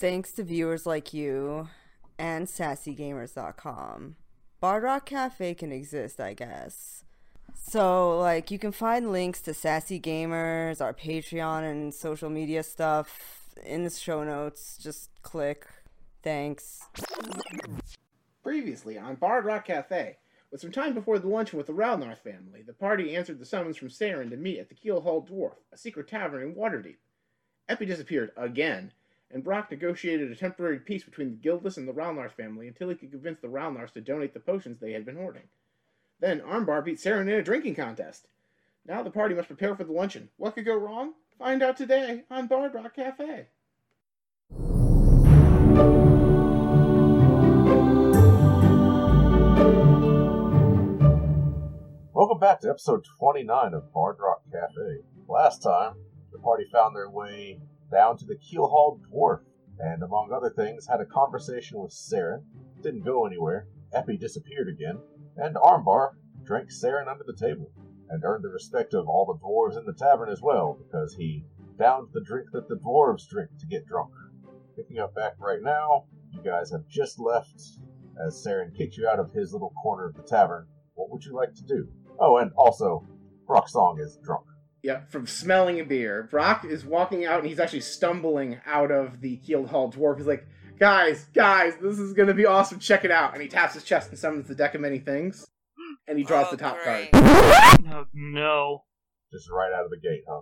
Thanks to viewers like you and sassygamers.com. Bard Rock Cafe can exist, I guess. So, like, you can find links to Sassy Gamers, our Patreon, and social media stuff in the show notes. Just click. Thanks. Previously on Bard Rock Cafe, with some time before the luncheon with the Ralnarth family, the party answered the summons from Saren to meet at the Keelhaul Dwarf, a secret tavern in Waterdeep. Epi disappeared again, and Brock negotiated a temporary peace between the Guildless and the Ralnarth family until he could convince the Ralnarths to donate the potions they had been hoarding. Then Armbar beat Saren in a drinking contest. Now the party must prepare for the luncheon. What could go wrong? Find out today on Bard Rock Cafe. Welcome back to episode 29 of Bard Rock Cafe. Last time, the party found their way down to the Keelhaul Dwarf, and among other things, had a conversation with Saren. Didn't go anywhere. Epi disappeared again, and Armbar drank Saren under the table, and earned the respect of all the dwarves in the tavern as well, because he downed the drink that the dwarves drink to get drunk. Picking up back right now, you guys have just left as Saren kicked you out of his little corner of the tavern. What would you like to do? Oh, and also, Brock Song is drunk. Yep, from smelling a beer. Brock is walking out and he's actually stumbling out of the Keelhaul Dwarf. He's like, guys, guys, this is gonna be awesome. Check it out. And he taps his chest and summons the deck of many things. And he draws Oh, the top oh, great. card. Oh, no. Just right out of the gate, huh?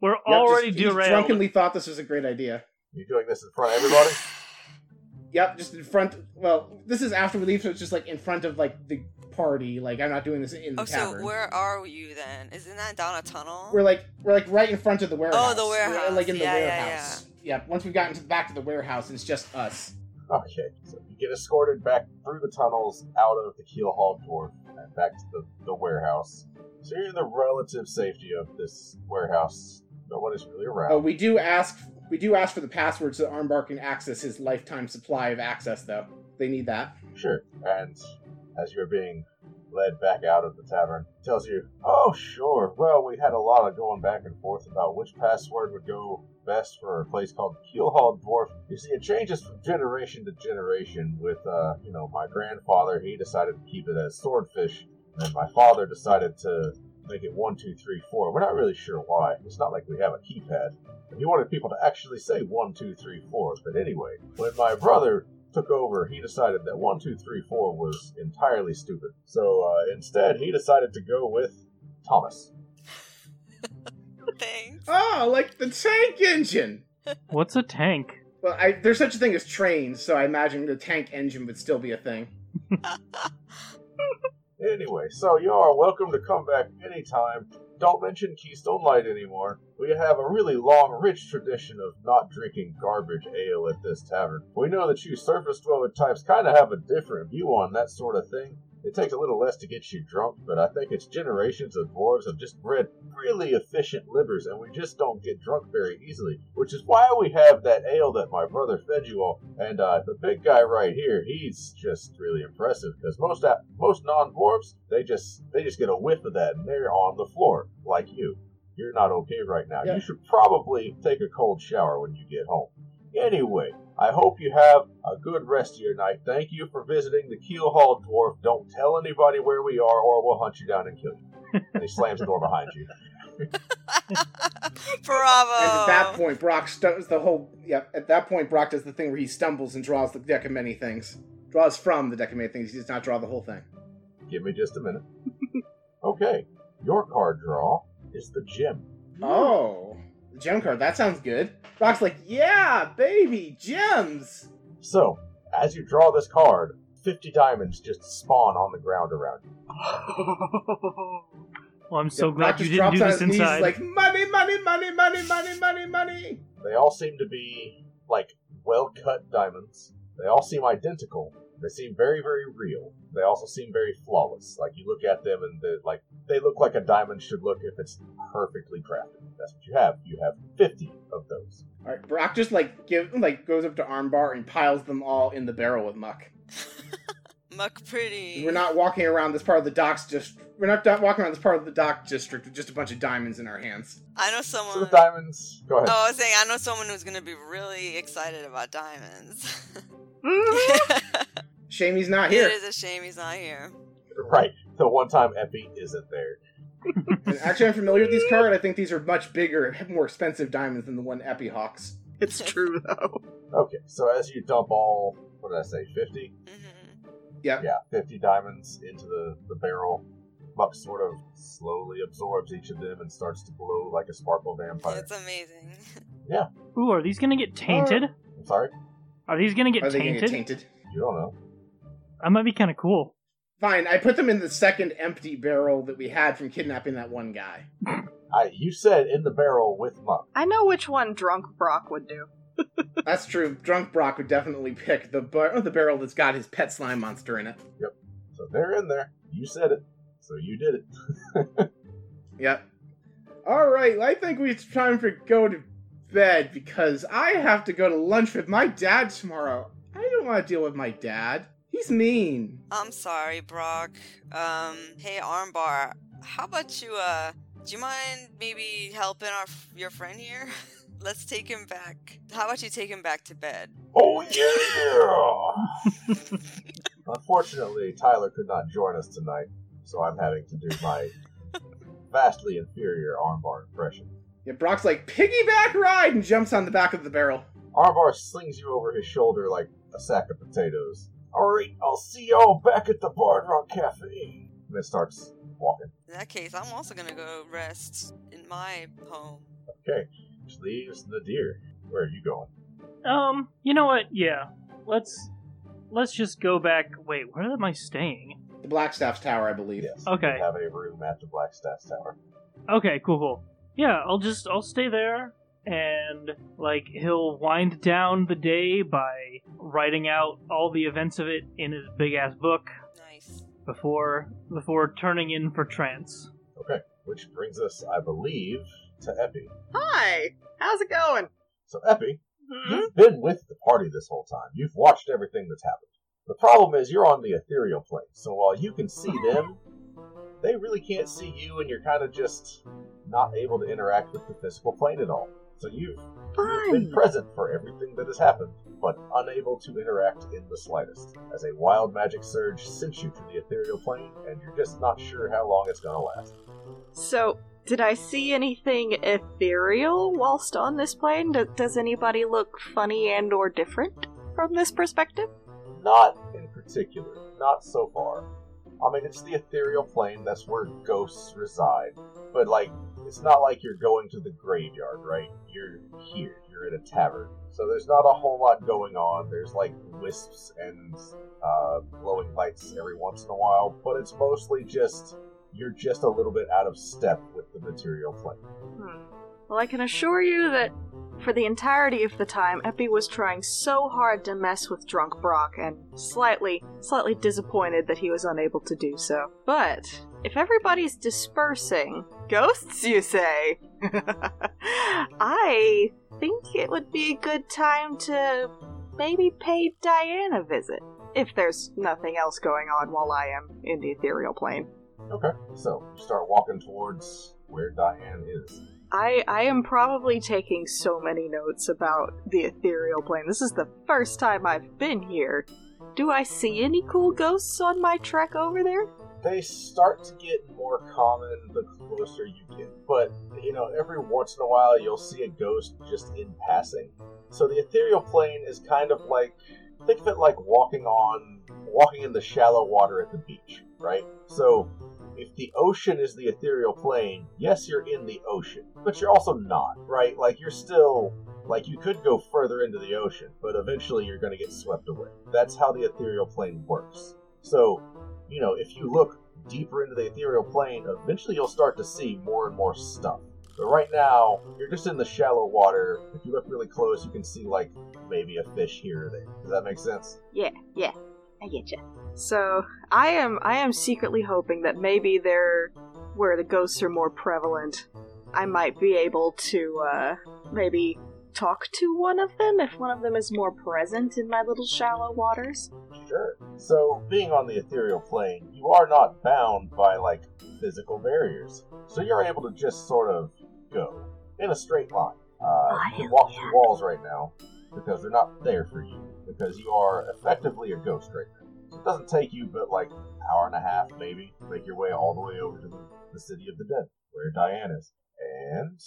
We're Yep, already just- he derailed. drunkenly thought this was a great idea. You doing this in front of everybody? Yep, just in front. Well, this is after we leave, so it's just like in front of like the party. Like I'm not doing this in oh, the Oh, tavern. so where are you then? Isn't that down a tunnel? We're like we're like right in front of the warehouse. Oh, the We're, warehouse. like in the Yeah, yeah, warehouse. Yeah, Once we've gotten to the back of the warehouse, it's just us. Oh, okay, so you get escorted back through the tunnels out of the Keelhaul door, and back to the, the warehouse. So you're in the relative safety of this warehouse. No one is really around. Oh, we do ask we do ask for the password so that Armbar can access his lifetime supply of access, though. They need that. Sure. And as you're being led back out of the tavern, tells you, oh, sure. Well, we had a lot of going back and forth about which password would go best for a place called Keelhaul Dwarf. You see, it changes from generation to generation. With, uh, you know, my grandfather, he decided to keep it as Swordfish, and my father decided to make it one, two, three, four. We're not really sure why. It's not like we have a keypad. And he wanted people to actually say one, two, three, four. But anyway, when my brother took over, he decided that one, two, three, four was entirely stupid. So uh, instead, he decided to go with Thomas. Thanks. Oh, like the tank engine. What's a tank? Well, I, there's such a thing as trains, so I imagine the tank engine would still be a thing. Anyway, so you are welcome to come back anytime. Don't mention Keystone Light anymore. We have a really long, rich tradition of not drinking garbage ale at this tavern. We know that you surface dweller types kind of have a different view on that sort of thing. It takes a little less to get you drunk, but I think it's generations of dwarves have just bred really efficient livers, and we just don't get drunk very easily. Which is why we have that ale that my brother fed you all. And uh, the big guy right here, he's just really impressive because most a- most non-dwarves, they just they just get a whiff of that and they're on the floor like you. You're not okay right now. Yeah. You should probably take a cold shower when you get home. Anyway, I hope you have a good rest of your night. Thank you for visiting the Keelhaul, Dwarf. Don't tell anybody where we are, or we'll hunt you down and kill you. And he slams the door behind you. Bravo. And at that point, Brock does the whole. Yep. At that point, Brock does the thing where he stumbles and draws the deck of many things. Draws from the deck of many things. He does not draw the whole thing. Give me just a minute. Okay, your card draw is the gem. Oh, the gem card. That sounds good. Rock's like, yeah, baby, gems. So, as you draw this card, 50 diamonds just spawn on the ground around you. well, I'm so Yeah, glad Brock you just didn't drops do this his knees, like money, money, money, money, money, money, money. They all seem to be, like, well cut diamonds. They all seem identical. They seem very, very real. They also seem very flawless. Like, you look at them and they're like, they look like a diamond should look if it's perfectly crafted. That's what you have. You have 50 of those. All right, Brock just like give like goes up to Armbar and piles them all in the barrel with muck. Muck pretty. We're not walking around this part of the docks just. We're not do- walking around this part of the dock district with just a bunch of diamonds in our hands. I know So someone. the diamonds. Go ahead. Oh, I was saying I know someone who's gonna be really excited about diamonds. Shame he's not here. It is a shame he's not here. Right. The one time Epi isn't there. And actually, I'm familiar with these cards. I think these are much bigger and more expensive diamonds than the one Epi hawks. It's true though. Okay, so as you dump all, what did I say, 50? hmm Yep. Yeah, 50 diamonds into the, the barrel. Muck sort of slowly absorbs each of them and starts to glow like a sparkle vampire. It's amazing. Yeah. Ooh, are these gonna get tainted? I'm sorry? Are these gonna get Are they going to get tainted? You don't know. That might be kind of cool. Fine, I put them in the second empty barrel that we had from kidnapping that one guy. I, you said in the barrel with Muck. I know which one Drunk Brock would do. That's true. Drunk Brock would definitely pick the bar- the barrel that's got his pet slime monster in it. Yep. So they're in there. You said it. So you did it. Yep. All right, I think it's time for go to bed because I have to go to lunch with my dad tomorrow. I don't want to deal with my dad. He's mean. I'm sorry, Brock. Um, hey, Armbar, how about you, uh, do you mind maybe helping our your friend here? Let's take him back. How about you take him back to bed? Oh, yeah! Unfortunately, Tyler could not join us tonight, so I'm having to do my vastly inferior armbar impression. Yeah, Brock's like piggyback ride and jumps on the back of the barrel. Armbar slings you over his shoulder like a sack of potatoes. Alright, I'll see y'all back at the Bard Rock Cafe. And then starts walking. In that case, I'm also gonna go rest in my home. Okay, which leaves Nadir. Where are you going? Um, you know what? Yeah, let's let's just go back. Wait, where am I staying? The Blackstaff's tower, I believe. Yes. Okay. You have a room at the Blackstaff Tower. Okay, cool, cool. Yeah, I'll just I'll stay there and like he'll wind down the day by writing out all the events of it in his big ass book Nice. before before turning in for trance. Okay, which brings us, I believe, to Epi. Hi, how's it going? So, Epi, Hmm? you've been with the party this whole time. You've watched everything that's happened. The problem is you're on the ethereal plane, so while you can see them, they really can't see you, and you're kind of just not able to interact with the physical plane at all. So you've, you've been present for everything that has happened, but unable to interact in the slightest. As a wild magic surge sent you to the ethereal plane, and you're just not sure how long it's to last. So, did I see anything ethereal whilst on this plane? D- does anybody look funny and or different from this perspective? Not in particular. Not so far. I mean, it's the ethereal plane, that's where ghosts reside. But, like, it's not like you're going to the graveyard, right? You're here. You're in a tavern. So there's not a whole lot going on. There's, like, wisps and uh, glowing lights every once in a while. But it's mostly just, you're just a little bit out of step with the material plane. Hmm. Well, I can assure you that for the entirety of the time, Epi was trying so hard to mess with Drunk Brock and slightly, slightly disappointed that he was unable to do so. But if everybody's dispersing, ghosts, you say? I think it would be a good time to maybe pay Diane a visit. If there's nothing else going on while I am in the ethereal plane. Okay. So start walking towards where Diane is. I I am probably taking so many notes about the ethereal plane. This is the first time I've been here. Do I see any cool ghosts on my trek over there? They start to get more common the closer you get. But, you know, every once in a while you'll see a ghost just in passing. So the ethereal plane is kind of like think of it like walking on walking in the shallow water at the beach, right? So if the ocean is the ethereal plane, yes, you're in the ocean, but you're also not, right? Like you're still like you could go further into the ocean, but eventually you're going to get swept away. That's how the ethereal plane works. So, you know, if you look deeper into the ethereal plane, eventually you'll start to see more and more stuff. But right now, you're just in the shallow water. If you look really close, you can see like maybe a fish here or there. Does that make sense? Yeah, yeah, I get you. So I am I am secretly hoping that maybe there, where the ghosts are more prevalent, I might be able to uh, maybe talk to one of them if one of them is more present in my little shallow waters? Sure. So, being on the ethereal plane, you are not bound by, like, physical barriers. So you're able to just sort of go in a straight line. Uh, you can walk through walls right now because they're not there for you, because you are effectively a ghost right now. So it doesn't take you but like an hour and a half, maybe, to make your way all the way over to the, the city of the dead, where Diane is. And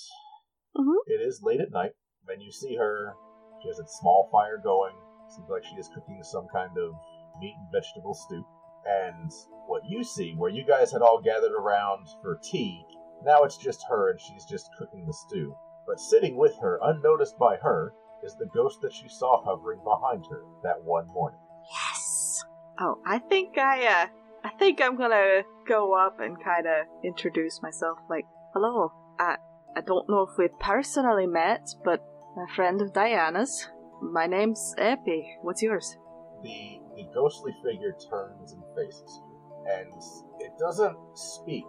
Mhm. it is late at night. When you see her, she has a small fire going. Seems like she is cooking some kind of meat and vegetable stew. And what you see, where you guys had all gathered around for tea, now it's just her and she's just cooking the stew. But sitting with her, unnoticed by her, is the ghost that you saw hovering behind her that one morning. Yes. Oh, I think I uh I think I'm gonna go up and kind of introduce myself like, "Hello. I I don't know if we've personally met, but a friend of Diana's. My name's Epi. What's yours?" The, the ghostly figure turns and faces you. And it doesn't speak,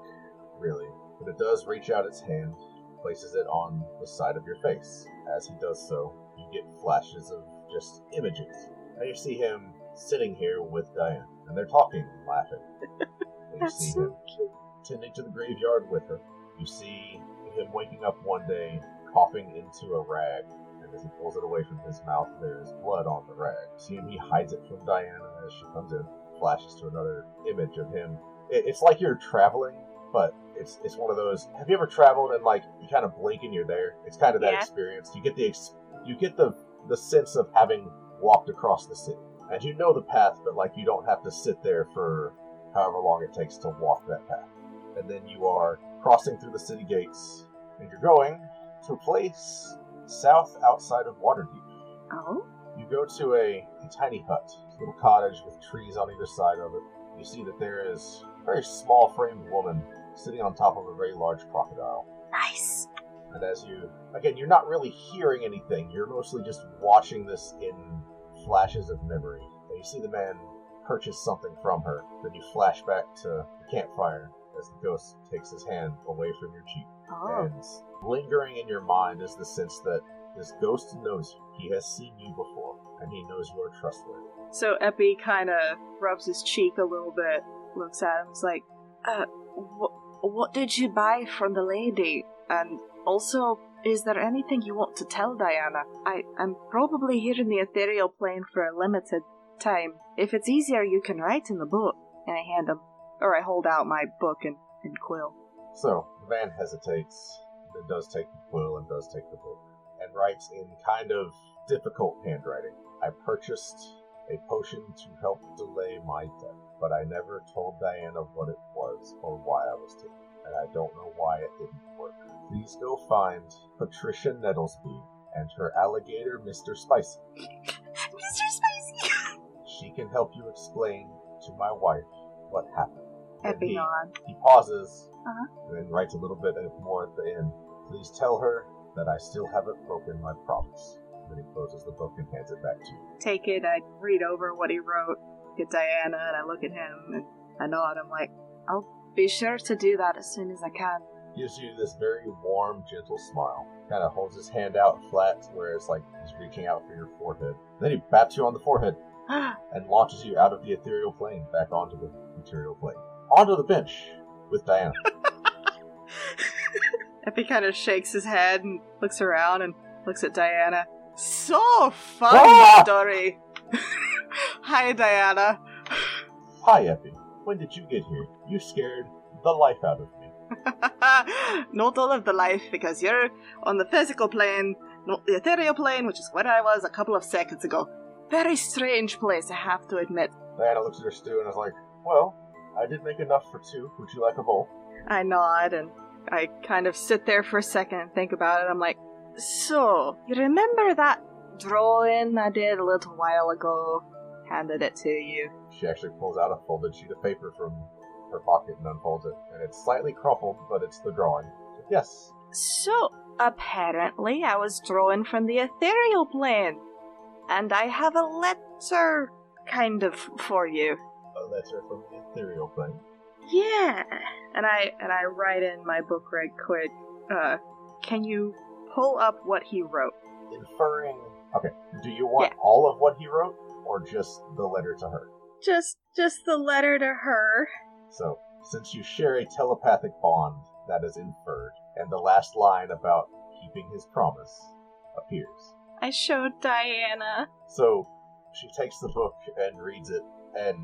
really, but it does reach out its hand, places it on the side of your face. As he does so, you get flashes of just images. And you see him sitting here with Diana, and they're talking and laughing. And you see so him cute. tending to the graveyard with her. You see him waking up one day, coughing into a rag, and as he pulls it away from his mouth, there is blood on the rag. See him, he hides it from Diana as she comes in, flashes to another image of him. It, it's like you're traveling, but it's it's one of those. Have you ever traveled and like you kind of blink and you're there? It's kind of that Yeah. experience. You get the ex- you get the the sense of having walked across the city, and you know the path, but like you don't have to sit there for however long it takes to walk that path. And then you are crossing through the city gates, and you're going to a place south outside of Waterdeep. Oh. You go to a, a tiny hut, a little cottage with trees on either side of it. You see that there is a very small framed woman sitting on top of a very large crocodile. Nice. And as you, again, you're not really hearing anything, you're mostly just watching this in flashes of memory. And you see the man purchase something from her. Then you flash back to the campfire as the ghost takes his hand away from your cheek. Oh. And lingering in your mind is the sense that this ghost knows you. He has seen you before, and he knows you are trustworthy. So Epi kind of rubs his cheek a little bit, looks at him, is like, uh, wh- what did you buy from the lady? And also, is there anything you want to tell Diana? I, I'm probably here in the ethereal plane for a limited time. If it's easier, you can write in the book. And I hand him, or I hold out my book and, and quill. So, man hesitates, then does take the quill and does take the book, and writes in kind of difficult handwriting. I purchased a potion to help delay my death, but I never told Diana what it was or why I was taking it, and I don't know why it didn't work. Please go find Patricia Nettlesby and her alligator, Mr. Spicy. Mr. Spicy! She can help you explain to my wife what happened. He- he pauses Uh-huh. and then writes a little bit more at the end. Please tell her that I still haven't broken my promise. Then he closes the book and hands it back to you. take it, I read over what he wrote, get Diana, and I look at him, and I nod. I'm like, I'll be sure to do that as soon as I can. Gives you this very warm, gentle smile. Kind of holds his hand out flat, where it's like he's reaching out for your forehead. Then he bats you on the forehead and launches you out of the ethereal plane back onto the material plane. Onto the bench with Diana. Epi kind of shakes his head and looks around and looks at Diana. So fun Ah! story. Hi, Diana. Hi, Epi. When did you get here? You scared the life out of me. not all of the life because you're on the physical plane, not the ethereal plane, which is where I was a couple of seconds ago. Very strange place, I have to admit. Diana looks at her stew and is like, Well, I did make enough for two. Would you like a bowl? I nod and I kind of sit there for a second and think about it. I'm like, so, you remember that drawing I did a little while ago? Handed it to you. She actually pulls out a folded sheet of paper from her pocket and unfolds it. And it's slightly crumpled, but it's the drawing. Yes. So, apparently, I was drawing from the ethereal plane. And I have a letter, kind of, for you. A letter from the ethereal plane. Yeah. And I and I write in my book right quick. Uh, can you pull up what he wrote? inferring. Okay, do you want Yeah. all of what he wrote, or just the letter to her? Just just the letter to her. So, since you share a telepathic bond, that is inferred, and the last line about keeping his promise appears. I showed Diana. So, she takes the book and reads it, and,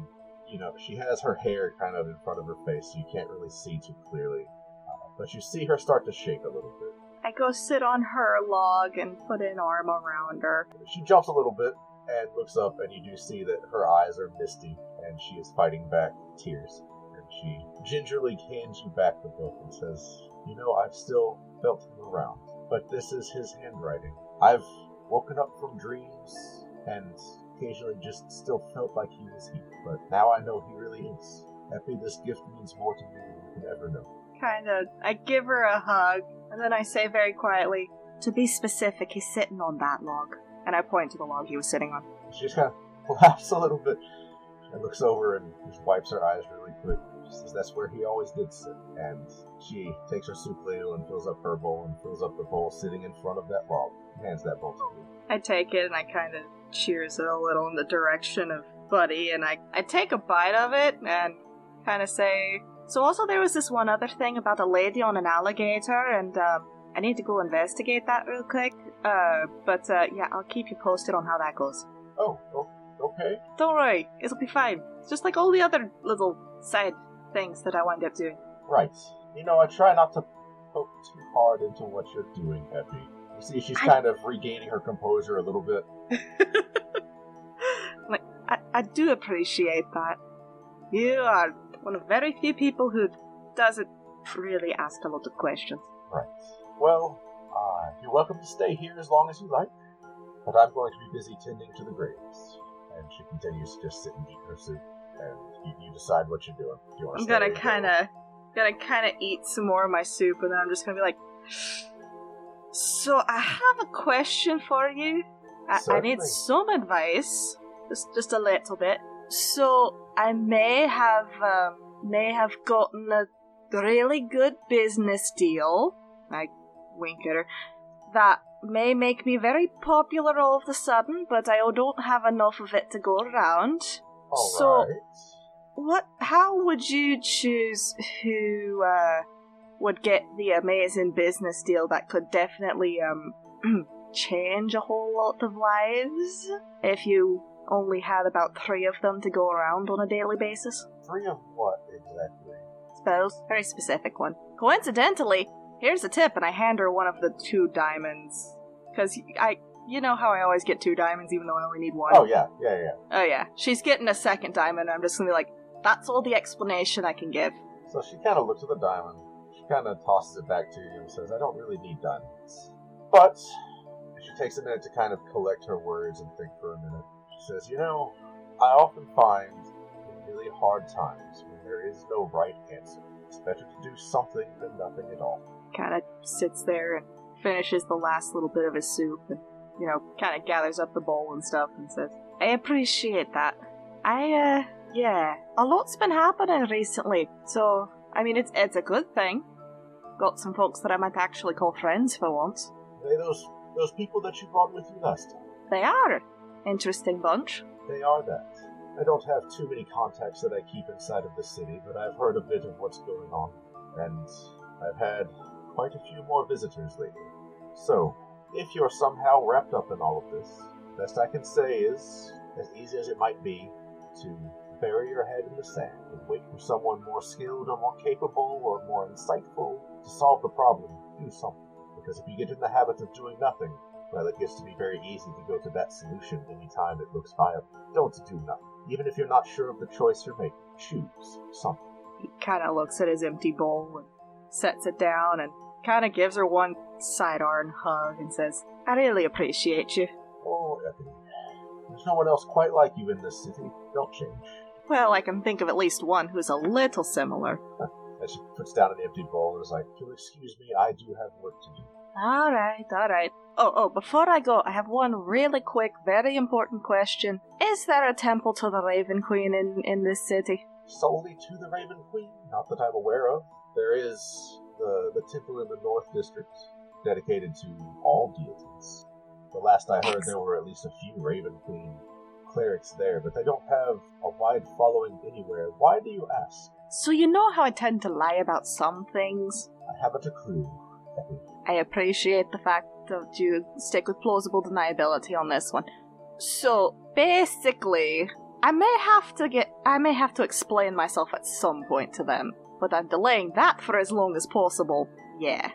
you know, she has her hair kind of in front of her face, so you can't really see too clearly. Uh, but you see her start to shake a little bit. I go sit on her log and put an arm around her. She jumps a little bit and looks up, and you do see that her eyes are misty, and she is fighting back tears. And she gingerly hands you back the book and says, You know, I've still felt him around, but this is his handwriting. I've woken up from dreams and occasionally just still felt like he was here, but now I know he really is. Epi, this gift means more to me than you could ever know. Kind of. I give her a hug, and then I say very quietly, To be specific, he's sitting on that log. And I point to the log he was sitting on. She just kind of laughs a little bit and looks over and just wipes her eyes really quick. She says that's where he always did sit. And she takes her soup ladle and fills up her bowl and fills up the bowl sitting in front of that log. hands that bowl to you. I take it and I kind of cheers it a little in the direction of Buddy, and I, I take a bite of it and kind of say, So, also, there was this one other thing about a lady on an alligator, and um, I need to go investigate that real quick. Uh, but uh, yeah, I'll keep you posted on how that goes. Oh, okay. Don't worry, it'll be fine. It's just like all the other little side things that I wind up doing. Right. You know, I try not to poke too hard into what you're doing, Epi. See, she's I- kind of regaining her composure a little bit. like, I, I do appreciate that. You are one of very few people who doesn't really ask a lot of questions. Right. Well, uh, you're welcome to stay here as long as you like, but I'm going to be busy tending to the graves. And she continues to just sit and eat her soup, and you, you decide what you're doing. You I'm gonna kind of, gonna kind of eat some more of my soup, and then I'm just gonna be like, "So I have a question for you. I, I need some advice, just just a little bit. So I may have um, may have gotten a really good business deal. I wink at her. That may make me very popular all of a sudden, but I don't have enough of it to go around. All so- right. What? How would you choose who uh, would get the amazing business deal that could definitely um change a whole lot of lives if you only had about three of them to go around on a daily basis? Three of what exactly? Suppose very specific one. Coincidentally, here's a tip, and I hand her one of the two diamonds because I. You know how I always get two diamonds even though I only need one? Oh yeah, yeah, yeah. Oh yeah, she's getting a second diamond. And I'm just gonna be like, that's all the explanation I can give. So she kind of looks at the diamond. She kind of tosses it back to you and says, "I don't really need diamonds." But she takes a minute to kind of collect her words and think for a minute. She says, "You know, I often find in really hard times when there is no right answer, it's better to do something than nothing at all." Kind of sits there and finishes the last little bit of his soup, and you know, kind of gathers up the bowl and stuff, and says, "I appreciate that. I uh, yeah, a lot's been happening recently, so I mean, it's it's a good thing. Got some folks that I might actually call friends for once. They those those people that you brought with you last time? They are interesting bunch. They are that. I don't have too many contacts that I keep inside of the city, but I've heard a bit of what's going on, and I've had quite a few more visitors lately. So, if you're somehow wrapped up in all of this, best I can say is, as easy as it might be, to bury your head in the sand and wait for someone more skilled or more capable or more insightful to solve the problem. Do something. Because if you get in the habit of doing nothing, well, it gets to be very easy to go to that solution anytime it looks viable. Don't do nothing. Even if you're not sure of the choice you're making, choose something. He kind of looks at his empty bowl and sets it down and kind of gives her one sidearm hug and says, I really appreciate you. Oh, Epi. There's no one else quite like you in this city. Don't change. Well, I can think of at least one who's a little similar. And she puts down an empty bowl and is like, you'll excuse me, I do have work to do. Alright, alright. Oh, oh, before I go, I have one really quick, very important question. Is there a temple to the Raven Queen in, in this city? Solely to the Raven Queen? Not that I'm aware of. There is the, the temple in the North District dedicated to all deities. The last I heard, there were at least a few Raven Queen clerics there, but they don't have a wide following anywhere. Why do you ask? So you know how I tend to lie about some things? I haven't a clue. I appreciate the fact that you stick with plausible deniability on this one. So basically, I may have to get I may have to explain myself at some point to them, but I'm delaying that for as long as possible. Yeah.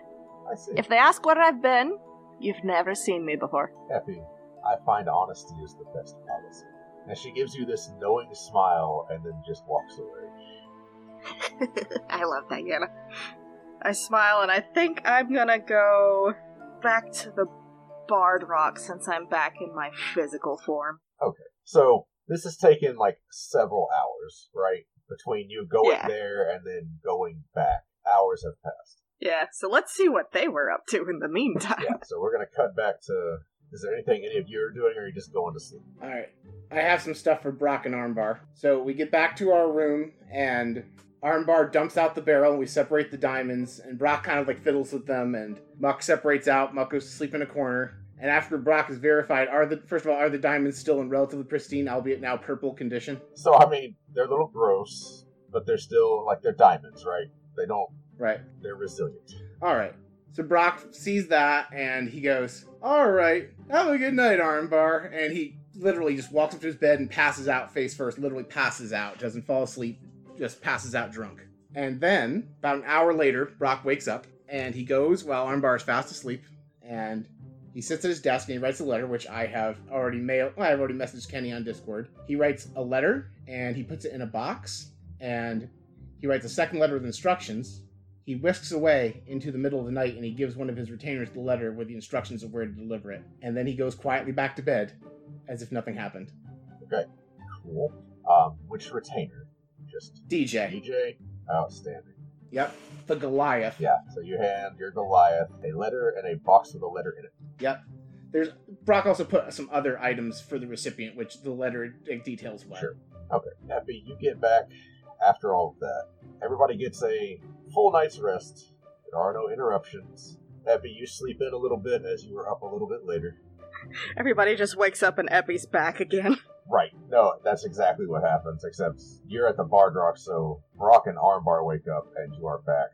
I see. If they ask where I've been, you've never seen me before. Epi, I find honesty is the best policy. And she gives you this knowing smile and then just walks away. I love Diana. I smile and I think I'm gonna go back to the Bard Rock since I'm back in my physical form. Okay. So this has taken like several hours, right? Between you going Yeah. there and then going back. Hours have passed. Yeah, so let's see what they were up to in the meantime. Yeah, so we're gonna cut back to is there anything any of you are doing or are you just going to sleep? All right. I have some stuff for Brock and Armbar. So we get back to our room, and Armbar dumps out the barrel, and we separate the diamonds, and Brock kind of like fiddles with them, and Muck separates out. Muck goes to sleep in a corner. And after Brock is verified, are the first of all, are the diamonds still in relatively pristine, albeit now purple condition? So I mean, they're a little gross, but they're still like they're diamonds, right? They don't Right. they're resilient. All right. So Brock sees that and he goes, "All right, have a good night, Armbar." And he literally just walks up to his bed and passes out face first. Literally passes out. Doesn't fall asleep. Just passes out drunk. And then about an hour later, Brock wakes up and he goes while Armbar is fast asleep and he sits at his desk and he writes a letter, which I have already mailed. Well, I've already messaged Kenny on Discord. He writes a letter and he puts it in a box and he writes a second letter with instructions he whisks away into the middle of the night and he gives one of his retainers the letter with the instructions of where to deliver it. And then he goes quietly back to bed as if nothing happened. Okay, cool. Um, which retainer? Just DJ. DJ? Outstanding. Yep. The Goliath. Yeah, so you hand your Goliath a letter and a box with a letter in it. Yep. There's Brock also put some other items for the recipient, which the letter details well. Sure. Okay. Epi, you get back after all of that. Everybody gets a full night's rest. There are no interruptions. Epi, you sleep in a little bit as you were up a little bit later. Everybody just wakes up and Epi's back again. Right. No, that's exactly what happens, except you're at the Bard Rock, so Brock and Armbar wake up and you are back.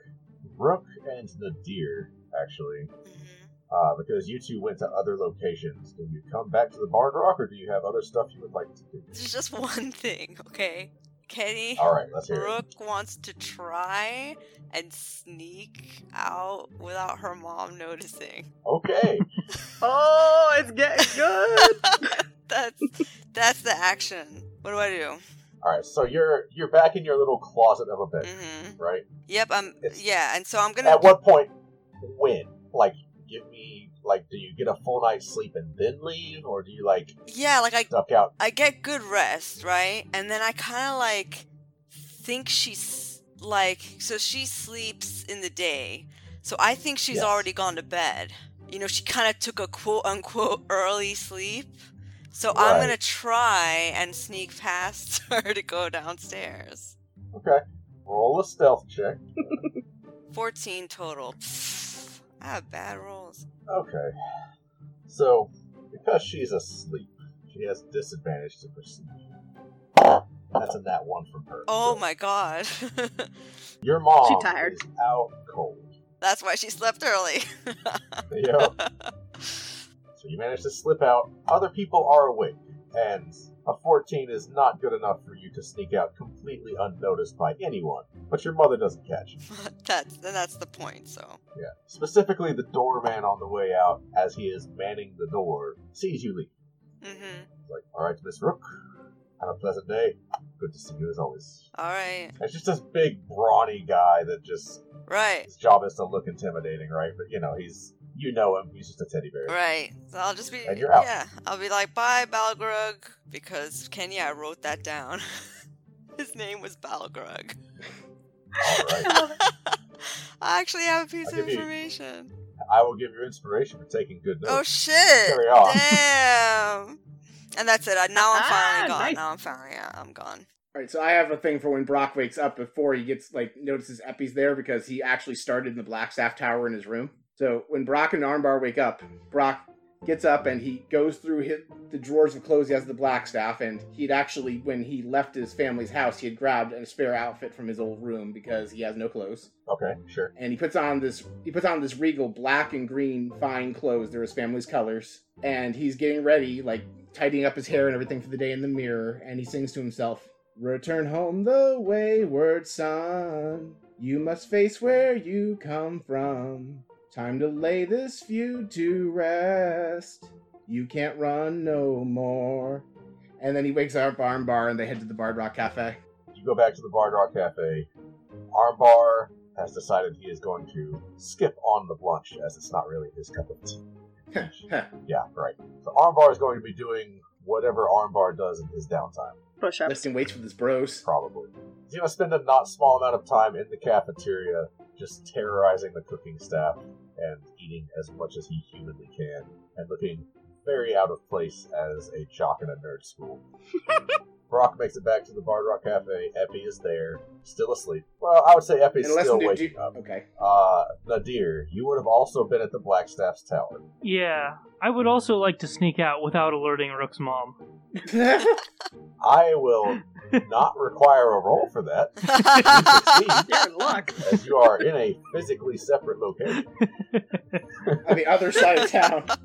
Rook and Nadir, actually, Mhm. uh, because you two went to other locations. Do you come back to the Bard Rock, or do you have other stuff you would like to do? This is just one thing, okay? Kenny, All right, let's hear it. Brooke wants to try and sneak out without her mom noticing. Okay. Oh, it's getting good. that's that's the action. What do I do? All right. So you're you're back in your little closet of a bed, hmm right? Yep, I'm. It's- Yeah, and so I'm gonna. At what point? When? Like, give me like, do you get a full night's sleep and then leave, or do you like Yeah, like I duck out? I get good rest, right? And then I kind of like think she's like so she sleeps in the day. So I think she's Yes. already gone to bed. You know, she kind of took a quote unquote early sleep. So I'm going to try and sneak past her to go downstairs. Okay. Roll a stealth check. 14 total. I have bad rolls. Okay. So, because she's asleep, she has disadvantage to perceive. That's a nat one from her. Oh So, my god. Your mom She tired. is out cold. That's why she slept early. Yep. So you manage to slip out. Other people are awake, and a 14 is not good enough for you to sneak out completely unnoticed by anyone. But your mother doesn't catch you. that's that's the point, so. Yeah. Specifically, the doorman on the way out, as he is manning the door, sees you leave. Mhm. Like, "All right, Miss Rook, have a pleasant day. Good to see you as always." All right. It's just this big, brawny guy that just Right. his job is to look intimidating, right? But you know, he's you know him. He's just a teddy bear. Right. So I'll just be And you're out. yeah. I'll be like, bye, Balgrug, because Kenya, I wrote that down. His name was Balgrug. All right. I actually have a piece I'll of give you- information. I will give you inspiration for taking good notes. Oh shit! Carry on. Damn. And that's it. I, now I'm finally Ah, gone. nice. Now I'm finally yeah, I'm gone. All right, so I have a thing for when Brock wakes up before he gets like notices Epi's there because he actually started in the Blackstaff Tower in his room. So when Brock and Armbar wake up, Brock gets up and he goes through his, the drawers of clothes he has the Blackstaff, and he'd actually, when he left his family's house, he had grabbed a spare outfit from his old room because he has no clothes. Okay, sure. And he puts on this he puts on this regal black and green fine clothes. They're his family's colors, and he's getting ready, like tidying up his hair and everything for the day in the mirror. And he sings to himself, "Return home, the wayward son. You must face where you come from." Time to lay this feud to rest. You can't run no more. And then he wakes up Armbar and they head to the Bard Rock Cafe. You go back to the Bard Rock Cafe. Armbar has decided he is going to skip on the lunch as it's not really his cup of tea. Yeah, right. So Armbar is going to be doing whatever Armbar does in his downtime, Push ups. Lifting weights with his bros. probably. He's going to spend a not small amount of time in the cafeteria just terrorizing the cooking staff and eating as much as he humanly can and looking very out of place as a jock in a nerd school. Brock makes it back to the Bard Rock Cafe. Epi is there, still asleep. Well, I would say Epi's Unless still do- waking do- up. Okay. Uh, Nadir, you would have also been at the Blackstaff's tower. Yeah, I would also like to sneak out without alerting Rook's mom. I will not require a roll for that. You're in luck. as you are in a physically separate location. On the other side of town.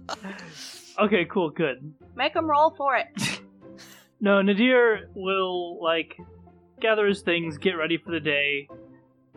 Okay, cool, good. Make them roll for it. No, Nadir will like gather his things, get ready for the day,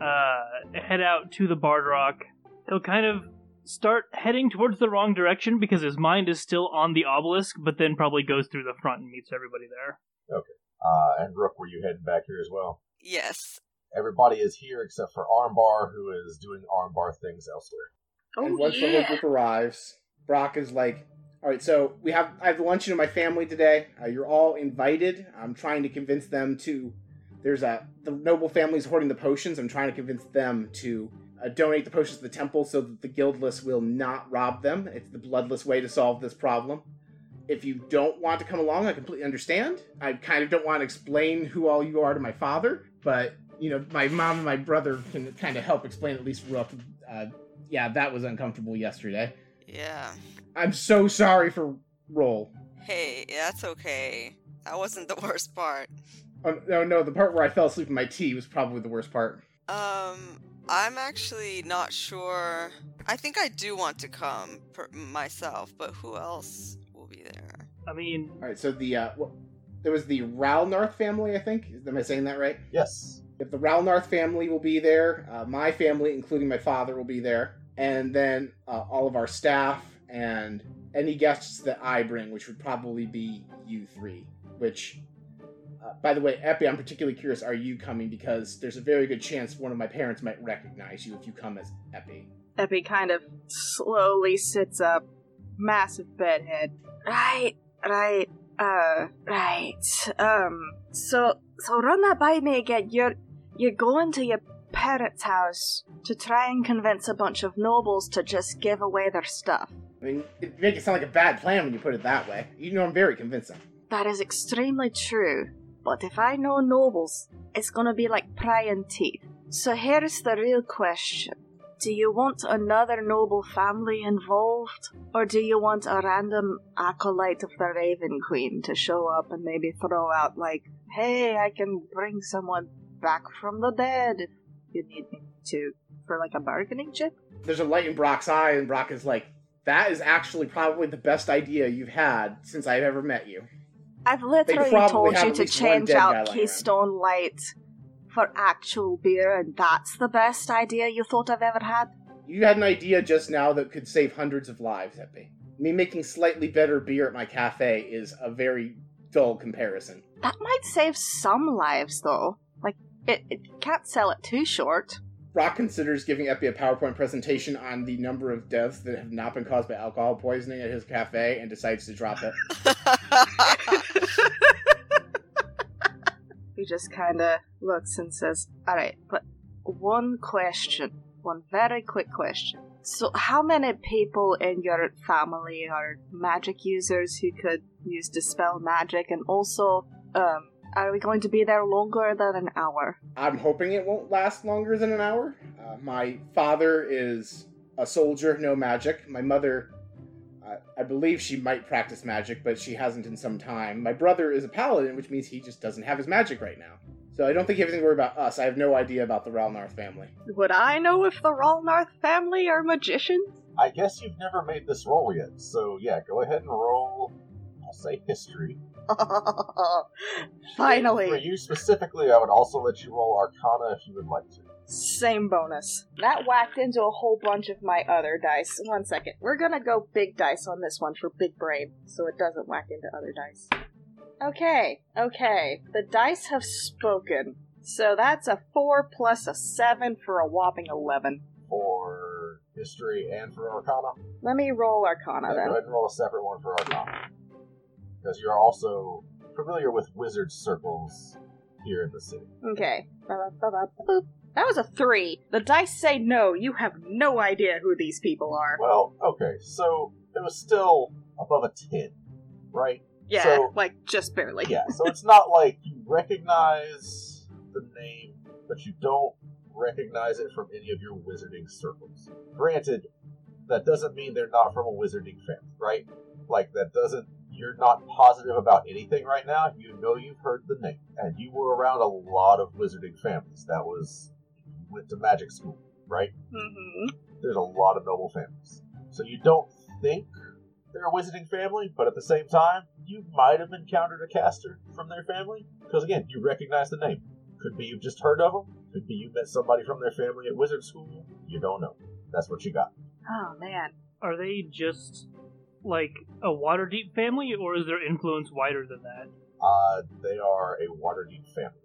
uh, head out to the Bard Rock. He'll kind of start heading towards the wrong direction because his mind is still on the obelisk, but then probably goes through the front and meets everybody there. Okay. Uh, and Rook, were you heading back here as well? yes. Everybody is here except for Armbar, who is doing Armbar things elsewhere. and Oh once the whole group arrives, Brock is like, "All right, so we have I have luncheon with my family today. Uh, you're all invited. I'm trying to convince them to. There's a the noble family's hoarding the potions. I'm trying to convince them to uh, donate the potions to the temple so that the guildless will not rob them. It's the bloodless way to solve this problem. If you don't want to come along, I completely understand. I kind of don't want to explain who all you are to my father, but you know, my mom and my brother can kind of help explain at least Rough. Uh, yeah, that was uncomfortable yesterday. Yeah. I'm so sorry for Roll. Hey, that's okay. That wasn't the worst part. Oh, no, no, the part where I fell asleep in my tea was probably the worst part. Um, I'm actually not sure. I think I do want to come per- myself, but who else will be there? I mean, All right, so the uh, what, there was the Ralnarth family, I think. Am I saying that right? Yes. If the Ralnarth family will be there, uh, my family, including my father, will be there, and then uh, all of our staff and any guests that I bring, which would probably be you three. Which, uh, by the way, Epi, I'm particularly curious: Are you coming? Because there's a very good chance one of my parents might recognize you if you come as Epi. Epi kind of slowly sits up, massive bedhead. Right, right, uh, right. Um, so, so run that by me again. You're, you're going to your parents' house to try and convince a bunch of nobles to just give away their stuff. I mean, it make it sound like a bad plan when you put it that way. You know, I'm very convincing. That is extremely true. But if I know nobles, it's gonna be like prying teeth. So here's the real question. Do you want another noble family involved? Or do you want a random acolyte of the Raven Queen to show up and maybe throw out, like, hey, I can bring someone back from the dead if you need me to, for like a bargaining chip? There's a light in Brock's eye, and Brock is like, "That is actually probably the best idea you've had since I've ever met you." I've literally told you to change out. Keystone Light for actual beer, and that's the best idea you thought I've ever had? You had an idea just now that could save hundreds of lives, Epi. Me making slightly better beer at my cafe is a very dull comparison. That might save some lives, though. It, it can't sell it too short. Brock considers giving Epi a PowerPoint presentation on the number of deaths that have not been caused by alcohol poisoning at his cafe and decides to drop it. He just kinda looks and says, Alright, but one question. One very quick question. So, how many people in your family are magic users who could use Dispel Magic? And also, um, are we going to be there longer than an hour? I'm hoping it won't last longer than an hour. Uh, my father is a soldier, no magic. My mother uh, I, I believe she might practice magic, but she hasn't in some time. My brother is a paladin, which means he just doesn't have his magic right now. So I don't think you have anything to worry about us. I have no idea about the Ralnarth family. Would I know if the Ralnarth family are magicians? I guess you've never made this roll yet, so yeah, go ahead and roll. I'll say history. For you specifically, I would also let you roll Arcana if you would like to. Same bonus. That whacked into a whole bunch of my other dice. One second. We're gonna go big dice on this one for big brain, so it doesn't whack into other dice. Okay, okay. The dice have spoken. So that's a 4 plus a 7 for a whopping 11. For history and for Arcana. Let me roll Arcana Yeah, go ahead and roll a separate one for Arcana. Because you're also familiar with wizard circles here in the city. Okay. Ba-ba-ba-ba-boop. That was a 3. The dice say no. You have no idea who these people are. Well, okay, so it was still above a 10, right? Yeah, so- like just barely. Yeah, so it's not like you recognize the name, but you don't recognize it from any of your wizarding circles. Granted, that doesn't mean they're not from a wizarding family, right? Like, that doesn't. You're not positive about anything right now. You know you've heard the name. And you were around a lot of wizarding families. That was. You went to magic school, right? Mm-hmm. there's a lot of noble families. So you don't think they're a wizarding family, but at the same time, you might have encountered a caster from their family. Because again, you recognize the name. Could be you've just heard of them. Could be you met somebody from their family at wizard school. You don't know. That's what you got. Oh man. Are they just like a Waterdeep family, or is their influence wider than that? Uh, they are a Waterdeep family.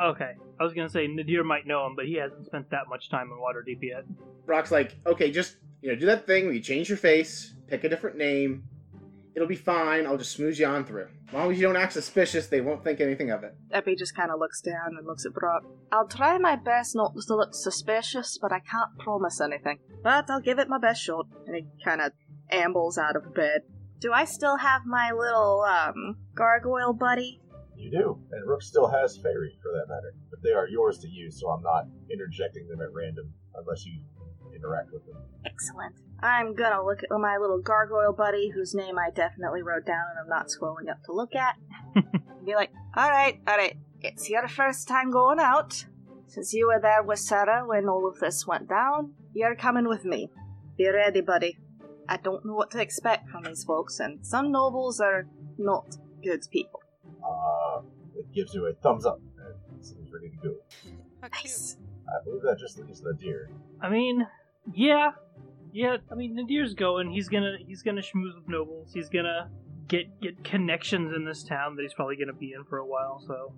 Okay, I was gonna say Nadir might know him, but he hasn't spent that much time in Waterdeep yet. Brock's like, okay, just you know, do that thing where you change your face, pick a different name. It'll be fine. I'll just smooth you on through. As long as you don't act suspicious, they won't think anything of it. Epi just kind of looks down and looks at Brock. I'll try my best not to look suspicious, but I can't promise anything. But I'll give it my best shot. And he kind of ambles out of bed. Do I still have my little, um, gargoyle buddy? You do, and Rook still has fairy for that matter, but they are yours to use. So I'm not interjecting them at random unless you interact with them. Excellent. I'm gonna look at my little gargoyle buddy, whose name I definitely wrote down and I'm not scrolling up to look at. and be like, alright, alright, it's your first time going out. Since you were there with Sarah when all of this went down, you're coming with me. Be ready, buddy. I don't know what to expect from these folks, and some nobles are not good people. Uh, it gives you a thumbs up and seems ready to go. Nice. I believe that just leaves Nadir. I mean, yeah, yeah. I mean, Nadir's going. He's gonna he's gonna schmooze with nobles. He's gonna get get connections in this town that he's probably gonna be in for a while. So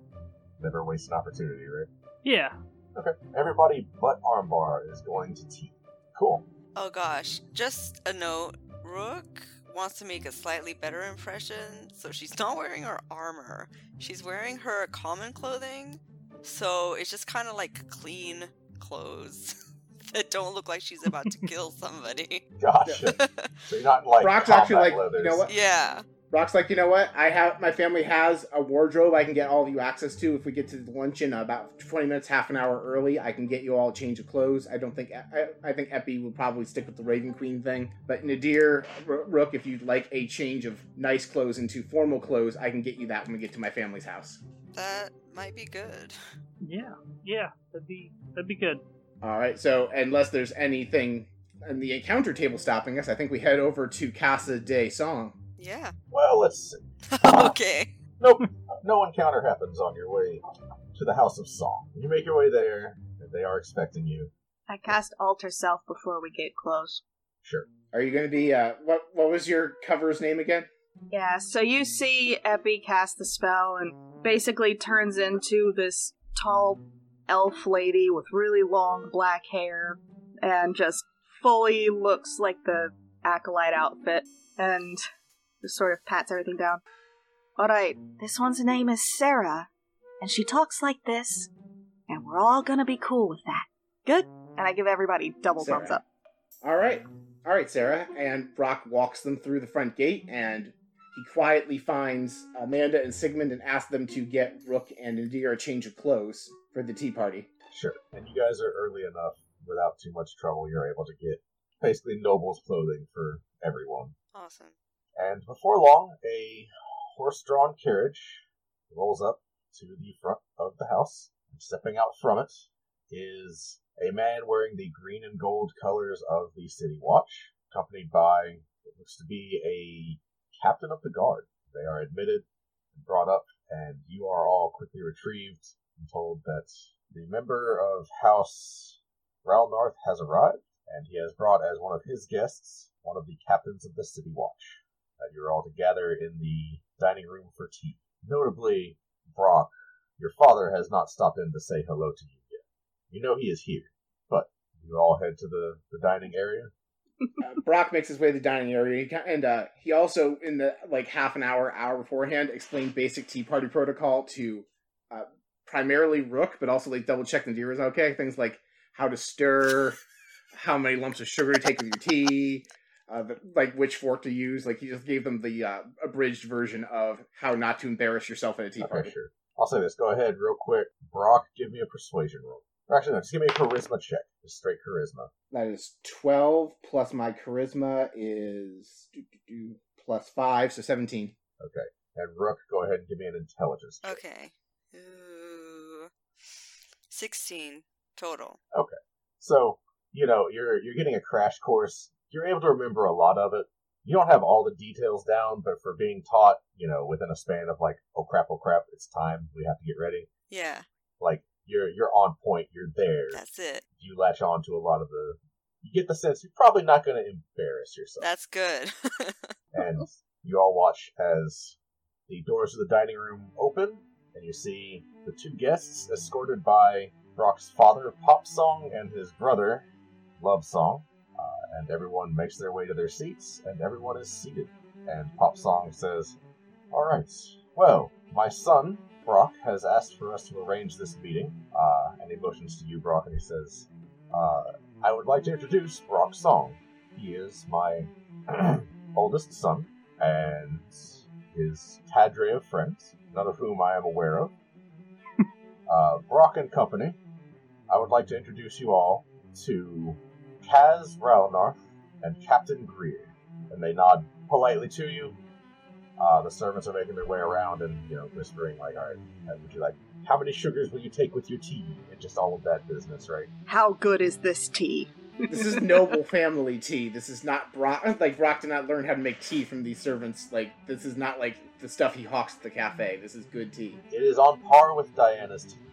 Never waste an opportunity, right? yeah, Okay. Everybody but Armbar is going to tea. Cool. Oh gosh, just a note. Rook wants to make a slightly better impression, so she's not wearing her armor. She's wearing her common clothing, so it's just kind of like clean clothes that don't look like she's about to kill somebody. Gotcha. so you're not like Brock's actually like, you know what? yeah. Brock's like, you know what? I have my family has a wardrobe I can get all of you access to. If we get to the luncheon about twenty minutes, half an hour early, I can get you all a change of clothes. I don't think I, I think Epi would probably stick with the Raven Queen thing, but Nadir R- Rook, if you'd like a change of nice clothes into formal clothes, I can get you that when we get to my family's house. That might be good. yeah, yeah. That'd be that'd be good. All right. So unless there's anything in the encounter table stopping us, I think we head over to Casa de Song. Yeah. Well, let's see. okay. Nope. no encounter happens on your way to the House of Song. You make your way there, and they are expecting you. I cast Alter Self before we get close. Sure. Are you going to be uh what what was your cover's name again? Yeah, so you see Epi cast the spell and basically turns into this tall elf lady with really long black hair and just fully looks like the acolyte outfit and just sort of pats everything down. Alright, this one's name is Sarah, and she talks like this, and we're all gonna be cool with that. Good? And I give everybody double thumbs up. All right. All right, Sarah. And Brock walks them through the front gate and he quietly finds Amanda and Sigmund and asks them to get Rook and Nadir a change of clothes for the tea party. Sure. And you guys are early enough without too much trouble. You're able to get basically noble's clothing for everyone. Awesome. And before long, a horse-drawn carriage rolls up to the front of the house. And stepping out from it is a man wearing the green and gold colors of the City Watch, accompanied by what looks to be a captain of the guard. They are admitted and brought up, and you are all quickly retrieved and told that the member of House Ralnarth has arrived, and he has brought as one of his guests one of the captains of the City Watch. That you're all together in the dining room for tea. Notably, Brock, your father has not stopped in to say hello to you yet. You know he is here, but you all head to the, the dining area. Uh, Brock makes his way to the dining area, and uh, he also, in the like half an hour, hour beforehand, explained basic tea party protocol to uh, primarily Rook, but also like double check Nadir is okay. Things like how to stir, how many lumps of sugar to take with your tea, uh, like which fork to use. Like he just gave them the uh, abridged version of how not to embarrass yourself at a tea Okay, party. sure. I'll say this. Go ahead, real quick. Brock, give me a persuasion roll. Or actually, no, just give me a charisma check. Just straight charisma. That is twelve plus my charisma is plus five, so seventeen. Okay. And Rook, go ahead and give me an intelligence check. Okay. Ooh. 16 total. Okay. So, you know, you're you're getting a crash course. You're able to remember a lot of it. You don't have all the details down, but for being taught, you know, within a span of like, oh crap, oh crap, it's time. We have to get ready. Yeah, Like you're you're on point. You're there. that's it. You latch on to a lot of the. You get the sense you're probably not going to embarrass yourself. That's good. and you all watch as the doors of the dining room open, and you see the two guests escorted by Brock's father, Pop Song, and his brother, Love Song. Uh, and everyone makes their way to their seats, and everyone is seated. And Pop Song says, All right, well, my son, Brock, has asked for us to arrange this meeting. Uh, and he motions to you, Brock, and he says, uh, I would like to introduce Brock Song. He is my oldest son and his cadre of friends, none of whom I am aware of. uh, Brock and Company, I would like to introduce you all to Kaz Ralnarth and Captain Greer. And they nod politely to you. Uh, the servants are making their way around and, you know, whispering, like, all right, would you like, how many sugars will you take with your tea? And just all of that business, right? How good is this tea? This is noble family tea. This is not Brock. Like Brock did not learn how to make tea from these servants. Like this is not like the stuff he hawks at the cafe. This is good tea. It is on par with Diana's tea.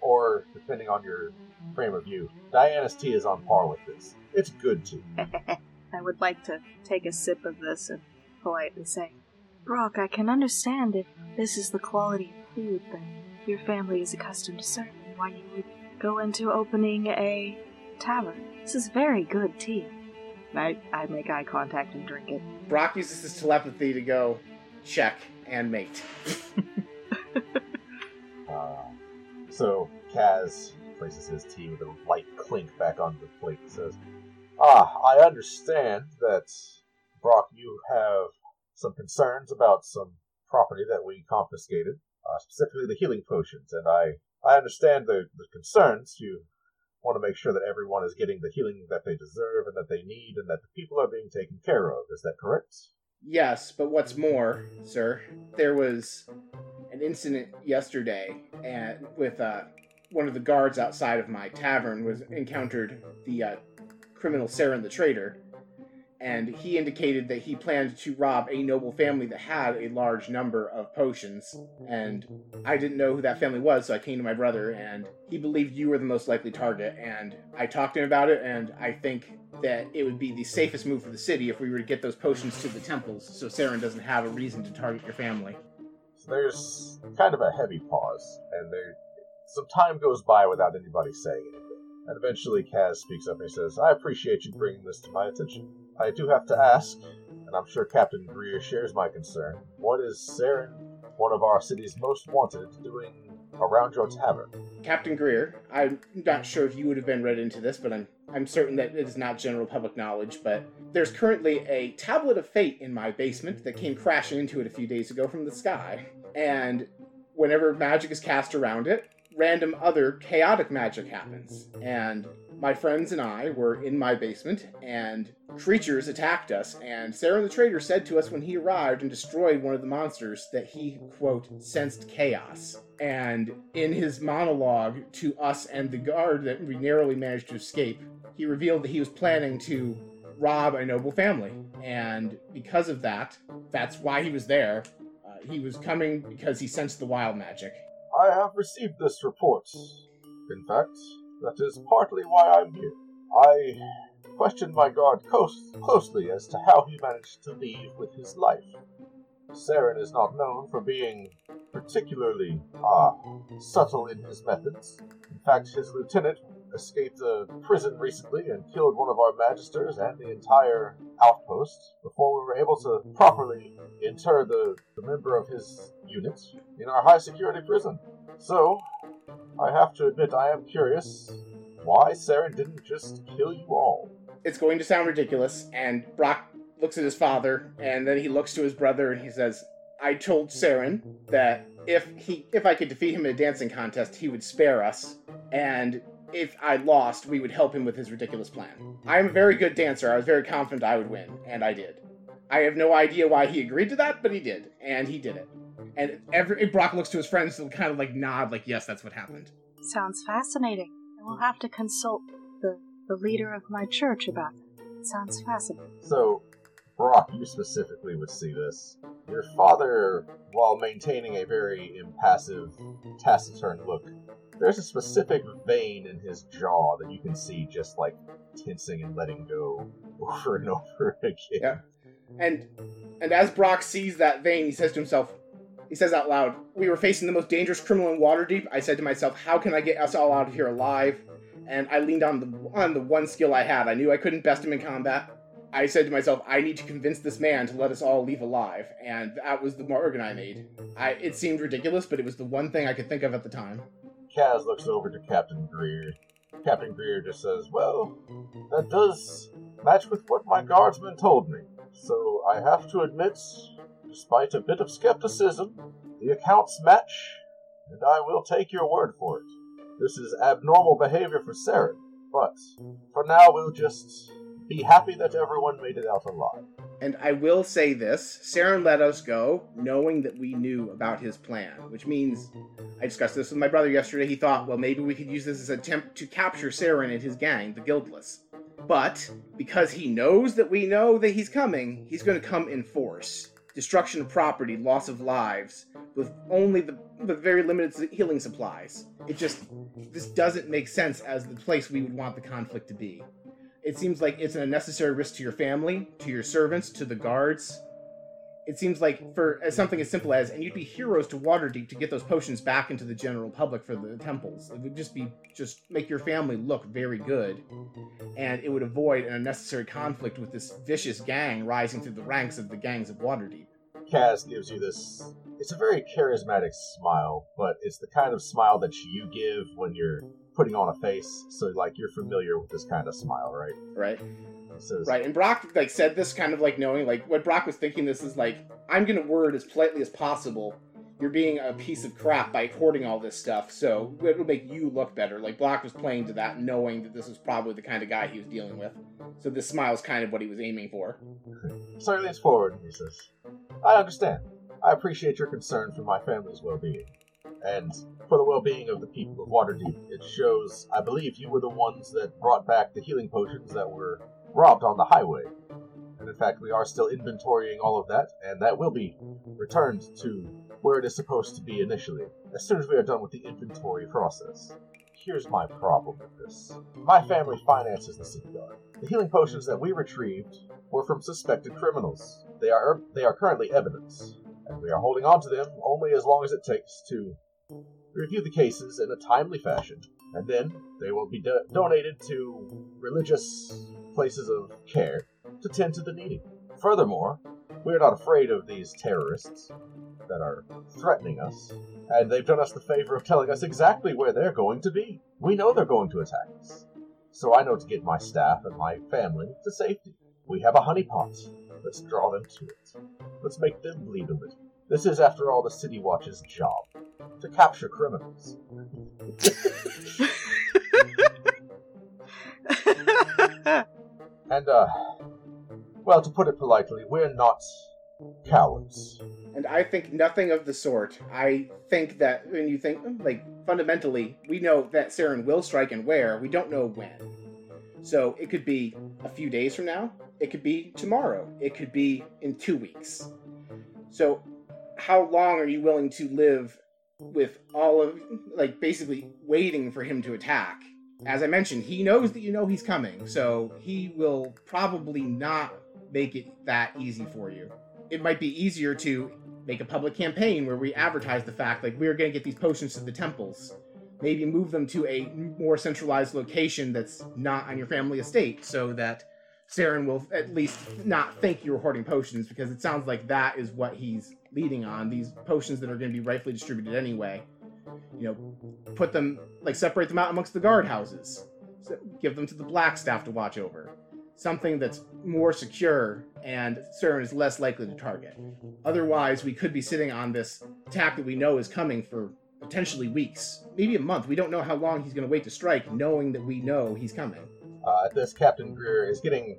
Or, depending on your frame of view, Diana's tea is on par with this. It's good tea. I would like to take a sip of this and politely say, Brock, I can understand if this is the quality of food that your family is accustomed to serving, why you would go into opening a tavern. This is very good tea. I, I make eye contact and drink it. Brock uses his telepathy to go check and mate. Uh, so Kaz places his tea with a light clink back onto the plate and says, Ah, I understand that, Brock, you have some concerns about some property that we confiscated, uh, specifically the healing potions, and I, I understand the, the concerns. You want to make sure that everyone is getting the healing that they deserve and that they need, and that the people are being taken care of. Is that correct? Yes, but what's more, sir, there was an incident yesterday and with uh, one of the guards outside of my tavern was encountered the uh, criminal Saren the traitor, and he indicated that he planned to rob a noble family that had a large number of potions. And I didn't know who that family was, so I came to my brother, and he believed you were the most likely target. And I talked to him about it, and I think that it would be the safest move for the city if we were to get those potions to the temples, so Saren doesn't have a reason to target your family. There's kind of a heavy pause, and there some time goes by without anybody saying anything. And eventually Kaz speaks up and he says, I appreciate you bringing this to my attention. I do have to ask, and I'm sure Captain Greer shares my concern, what is Saren, one of our city's most wanted, doing around your tavern? Captain Greer, I'm not sure if you would have been read into this, but I'm I'm certain that it is not general public knowledge, but there's currently a tablet of fate in my basement that came crashing into it a few days ago from the sky. And whenever magic is cast around it, random other chaotic magic happens. And my friends and I were in my basement, and creatures attacked us. And Saren the Trader said to us when he arrived and destroyed one of the monsters that he, quote, sensed chaos. And in his monologue to us and the guard that we narrowly managed to escape, he revealed that he was planning to rob a noble family. And because of that, that's why he was there. Uh, he was coming because he sensed the wild magic. I have received this report. In fact, that is partly why I'm here. I questioned my guard close- closely as to how he managed to leave with his life. Saren is not known for being particularly, ah, subtle in his methods. In fact, his lieutenant escaped a prison recently and killed one of our magisters and the entire outpost before we were able to properly inter the, the member of his unit in our high security prison. So, I have to admit I am curious why Saren didn't just kill you all. It's going to sound ridiculous, and Brock looks at his father, and then he looks to his brother, and he says, "I told Saren that if he, if I could defeat him in a dancing contest, he would spare us, and if I lost, we would help him with his ridiculous plan. I am a very good dancer. I was very confident I would win, and I did. I have no idea why he agreed to that, but he did, and he did it. And mm-hmm. every Brock looks to his friends and kind of like nod, like, "Yes, that's what happened." Sounds fascinating. I will have to consult the, the leader of my church about that. It sounds fascinating. So, Brock, you specifically would see this. Your father, while maintaining a very impassive, taciturn look, there's a specific vein in his jaw that you can see just like tensing and letting go over and over again. Yeah. And and as Brock sees that vein, he says to himself, he says out loud, "We were facing the most dangerous criminal in Waterdeep." I said to myself, "How can I get us all out of here alive?" And I leaned on the on the one skill I had. I knew I couldn't best him in combat. I said to myself, "I need to convince this man to let us all leave alive," and that was the bargain I made. I it seemed ridiculous, but it was the one thing I could think of at the time. Kaz looks over to Captain Greer. Captain Greer just says, Well, that does match with what my guardsman told me. So I have to admit, despite a bit of skepticism, the accounts match, and I will take your word for it. This is abnormal behavior for Saren, but for now we'll just be happy that everyone made it out alive. And I will say this Saren let us go knowing that we knew about his plan, which means I discussed this with my brother yesterday. He thought, well, maybe we could use this as an attempt to capture Saren and his gang, the Guildless. But because he knows that we know that he's coming, he's going to come in force. Destruction of property, loss of lives, with only the with very limited healing supplies. It just this doesn't make sense as the place we would want the conflict to be. It seems like it's an unnecessary risk to your family, to your servants, to the guards. It seems like for something as simple as, and you'd be heroes to Waterdeep to get those potions back into the general public for the temples. It would just be just make your family look very good, and it would avoid an unnecessary conflict with this vicious gang rising through the ranks of the gangs of Waterdeep. Kaz gives you this. It's a very charismatic smile, but it's the kind of smile that you give when you're putting on a face. So, like, you're familiar with this kind of smile, right? Right. Right, and Brock like said this kind of like knowing like what Brock was thinking. This is like I'm gonna word as politely as possible. You're being a piece of crap by hoarding all this stuff, so it'll make you look better. Like Brock was playing to that, knowing that this was probably the kind of guy he was dealing with. So this smile is kind of what he was aiming for. So he leans forward and he says, I understand. I appreciate your concern for my family's well being. And for the well being of the people of Waterdeep, it shows, I believe you were the ones that brought back the healing potions that were robbed on the highway. And in fact, we are still inventorying all of that, and that will be returned to where it is supposed to be initially, as soon as we are done with the inventory process. Here's my problem with this. My family finances the city guard. The healing potions that we retrieved were from suspected criminals. They are they are currently evidence, and we are holding on to them only as long as it takes to review the cases in a timely fashion, and then they will be do- donated to religious places of care to tend to the needy. Furthermore, we are not afraid of these terrorists that are threatening us, and they've done us the favor of telling us exactly where they're going to be. We know they're going to attack us, so I know to get my staff and my family to safety. We have a honeypot. Let's draw them to it. Let's make them bleed a little. This is, after all, the City Watch's job to capture criminals. And, uh, well, to put it politely, we're not cowards. And I think nothing of the sort. I think that when you think, like, fundamentally, we know that Saren will strike and where, we don't know when. So it could be a few days from now, it could be tomorrow, it could be in two weeks. So, how long are you willing to live with all of, like, basically waiting for him to attack? As I mentioned, he knows that you know he's coming, so he will probably not make it that easy for you. It might be easier to make a public campaign where we advertise the fact, like, we're going to get these potions to the temples. Maybe move them to a more centralized location that's not on your family estate so that Saren will at least not think you're hoarding potions because it sounds like that is what he's leading on. These potions that are going to be rightfully distributed anyway. You know, put them, like, separate them out amongst the guardhouses. So give them to the black staff to watch over. Something that's more secure and Saren is less likely to target. Otherwise, we could be sitting on this attack that we know is coming for potentially weeks, maybe a month. We don't know how long he's going to wait to strike, knowing that we know he's coming. Uh, at this, Captain Greer is getting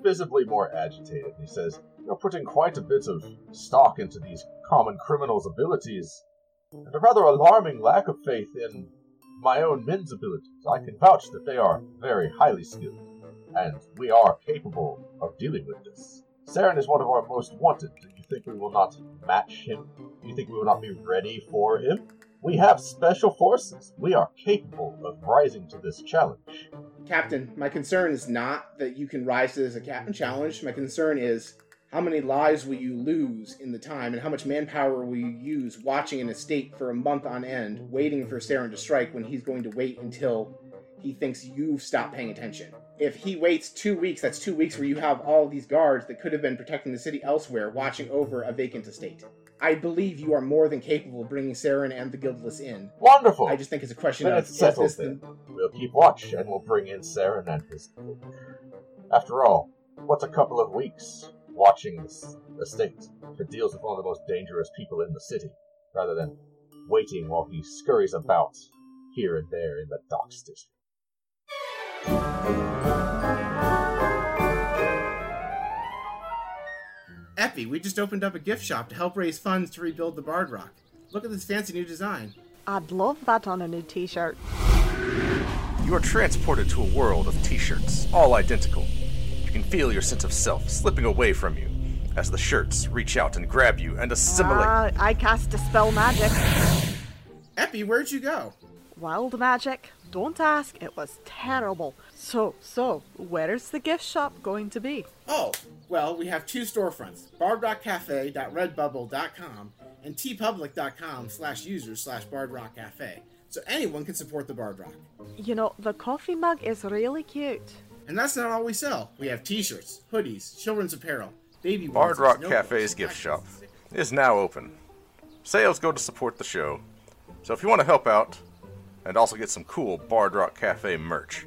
visibly more agitated. He says, You're putting quite a bit of stock into these common criminals' abilities, and a rather alarming lack of faith in my own men's abilities. I can vouch that they are very highly skilled, and we are capable of dealing with this. Saren is one of our most wanted. Do you think we will not match him? Do you think we will not be ready for him? We have special forces. We are capable of rising to this challenge. Captain, my concern is not that you can rise to this captain challenge. My concern is how many lives will you lose in the time and how much manpower will you use watching an estate for a month on end, waiting for Saren to strike when he's going to wait until he thinks you've stopped paying attention. If he waits two weeks, that's two weeks where you have all these guards that could have been protecting the city elsewhere watching over a vacant estate. I believe you are more than capable of bringing Saren and the Guildless in. Wonderful! I just think it's a question Then of it's settled then. We'll keep watch, and we'll bring in Saren and his. After all, what's a couple of weeks watching this estate that deals with one of the most dangerous people in the city, rather than waiting while he scurries about here and there in the docks district? Epi, we just opened up a gift shop to help raise funds to rebuild the Bard Rock. Look at this fancy new design. I'd love that on a new t-shirt. You are transported to a world of t shirts, all identical. You can feel your sense of self slipping away from you as the shirts reach out and grab you and assimilate. Ah, I cast Dispel Magic. Epi, where'd you go? Wild magic. Don't ask, it was terrible. So, so, where's the gift shop going to be? Oh, well, we have two storefronts, bardrockcafe.redbubble.com and teepublic.com slash users slash bardrockcafe. So anyone can support the Bard Rock. You know, the coffee mug is really cute. And that's not all we sell. We have t-shirts, hoodies, children's apparel, baby Bard onesies, Rock Cafe's gift shop is now open. Sales go to support the show. So if you want to help out and also get some cool Bard Rock Cafe merch,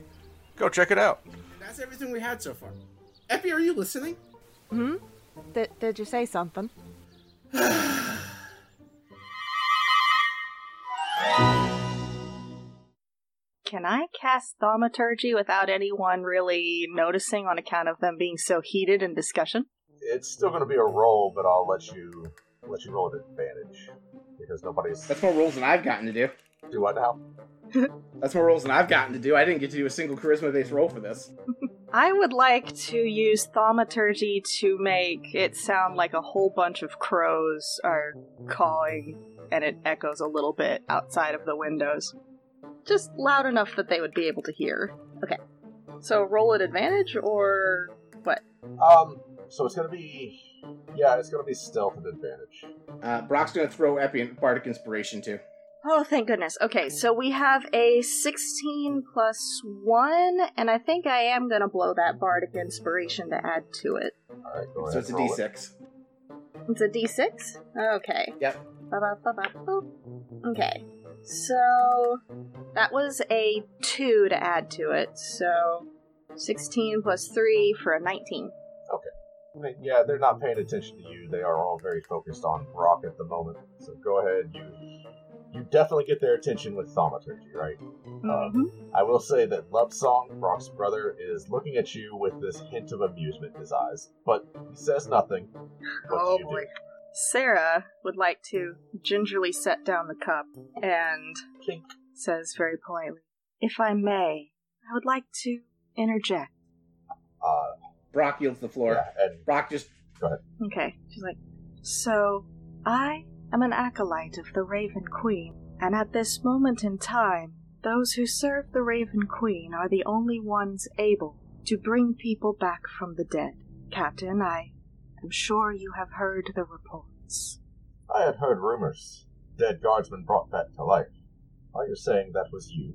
go check it out. That's everything we had so far. Epi, are you listening? Hmm? Did, did you say something? Can I cast Thaumaturgy without anyone really noticing on account of them being so heated in discussion? It's still going to be a roll, but I'll let you let you roll at advantage because nobody's That's more rolls than I've gotten to do. do what now. That's more rolls than I've gotten to do. I didn't get to do a single charisma-based roll for this. I would like to use Thaumaturgy to make it sound like a whole bunch of crows are cawing and it echoes a little bit outside of the windows. Just loud enough that they would be able to hear. Okay. So roll at advantage or what? Um, so it's going to be yeah, it's going to be stealth at advantage. Uh, Brock's gonna throw Epi in Bardic Inspiration too. Oh, thank goodness. Okay, so we have a 16 plus 1, and I think I am going to blow that Bardic Inspiration to add to it. All right, go So it's a roll it. D6. It's a d6? Okay. Yep. Ba-ba-ba-ba-boop. Okay. So that was a 2 to add to it, so 16 plus 3 for a 19. I mean, yeah, they're not paying attention to you. They are all very focused on Brock at the moment. So go ahead, you you definitely get their attention with thaumaturgy, right? Mhm. I will say that Love Song, Brock's brother, is looking at you with this hint of amusement in his eyes, but he says nothing. What Oh do boy. Sarah would like to gingerly set down the cup and do? Clink. says very politely, If I may, I would like to interject. Uh, Brock yields the floor. yeah, and Brock just Go ahead. Okay. She's like, So, I am an acolyte of the Raven Queen, and at this moment in time, those who serve the Raven Queen are the only ones able to bring people back from the dead. Captain, I am sure you have heard the reports. I had heard rumors. Dead guardsmen brought back to life. Are you saying that was you?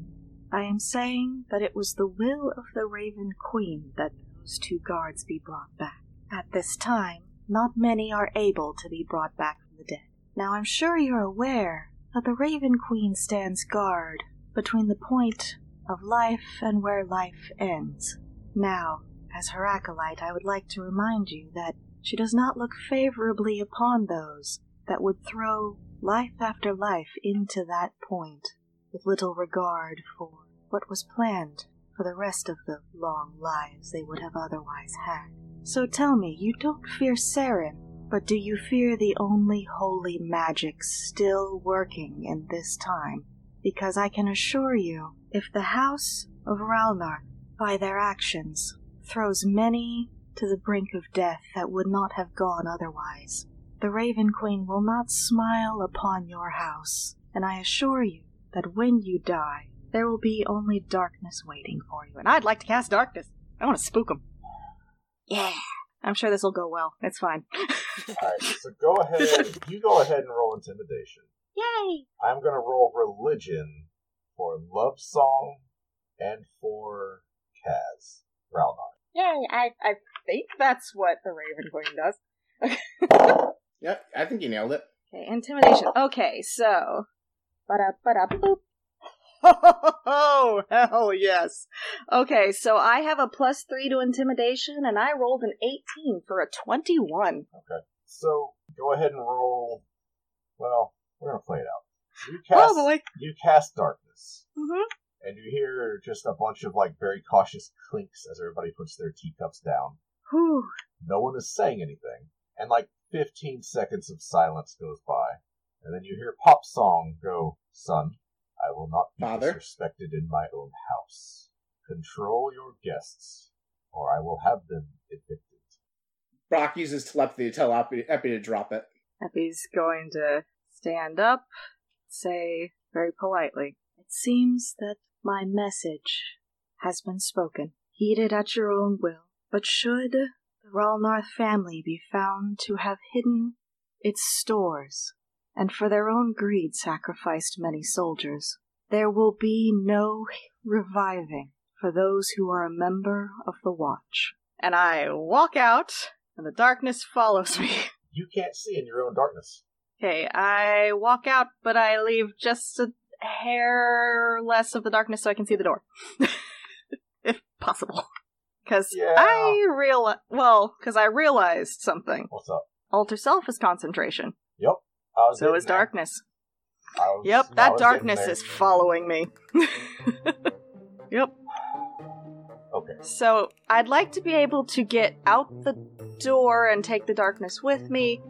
I am saying that it was the will of the Raven Queen that those two guards be brought back. At this time, not many are able to be brought back from the dead. Now I'm sure you're aware that the Raven Queen stands guard between the point of life and where life ends. Now, as her acolyte, I would like to remind you that she does not look favorably upon those that would throw life after life into that point with little regard for what was planned for the rest of the long lives they would have otherwise had. So tell me, you don't fear Saren, but do you fear the only holy magic still working in this time? Because I can assure you, if the House of Ralnar, by their actions, throws many to the brink of death that would not have gone otherwise, the Raven Queen will not smile upon your house, and I assure you that when you die, there will be only darkness waiting for you. And I'd like to cast darkness. I want to spook them. Yeah. I'm sure this will go well. It's fine. Alright, so go ahead. You go ahead and roll intimidation. Yay! I'm gonna roll religion for Love Song and for Kaz. Ralnar. Yay! I, I think that's what the Raven Queen does. Yep, I think you nailed it. Okay, intimidation. Okay, so. Ba-da-ba-da-boop. Oh, hell yes. Okay, so I have a plus three to intimidation, and I rolled an 18 for a 21. Okay, So go ahead and roll. Well, we're gonna play it out. You cast. Oh boy. You cast darkness, Mm-hmm. and you hear just a bunch of like very cautious clinks as everybody puts their teacups down. Whew. No one is saying anything, and like 15 seconds of silence goes by, and then you hear Pop Song go, "Son, I will not be Father? disrespected in my own house. Control your guests, or I will have them evicted." Brock uses telepathy to tell Epi, Epi to drop it. Epi's going to stand up, say very politely, It seems that my message has been spoken. Heed it at your own will, but should the Ralnarth family be found to have hidden its stores, and for their own greed sacrificed many soldiers, there will be no reviving for those who are a member of the Watch. And I walk out, and the darkness follows me. You can't see in your own darkness. Okay, I walk out, but I leave just a hair less of the darkness so I can see the door. if possible. Because Yeah. I real well, because I realized something. What's up? Alter self is concentration. Yep. I was So is there. darkness. I was- Yep, I that darkness is following me. yep. Okay. So I'd like to be able to get out the door and take the darkness with me,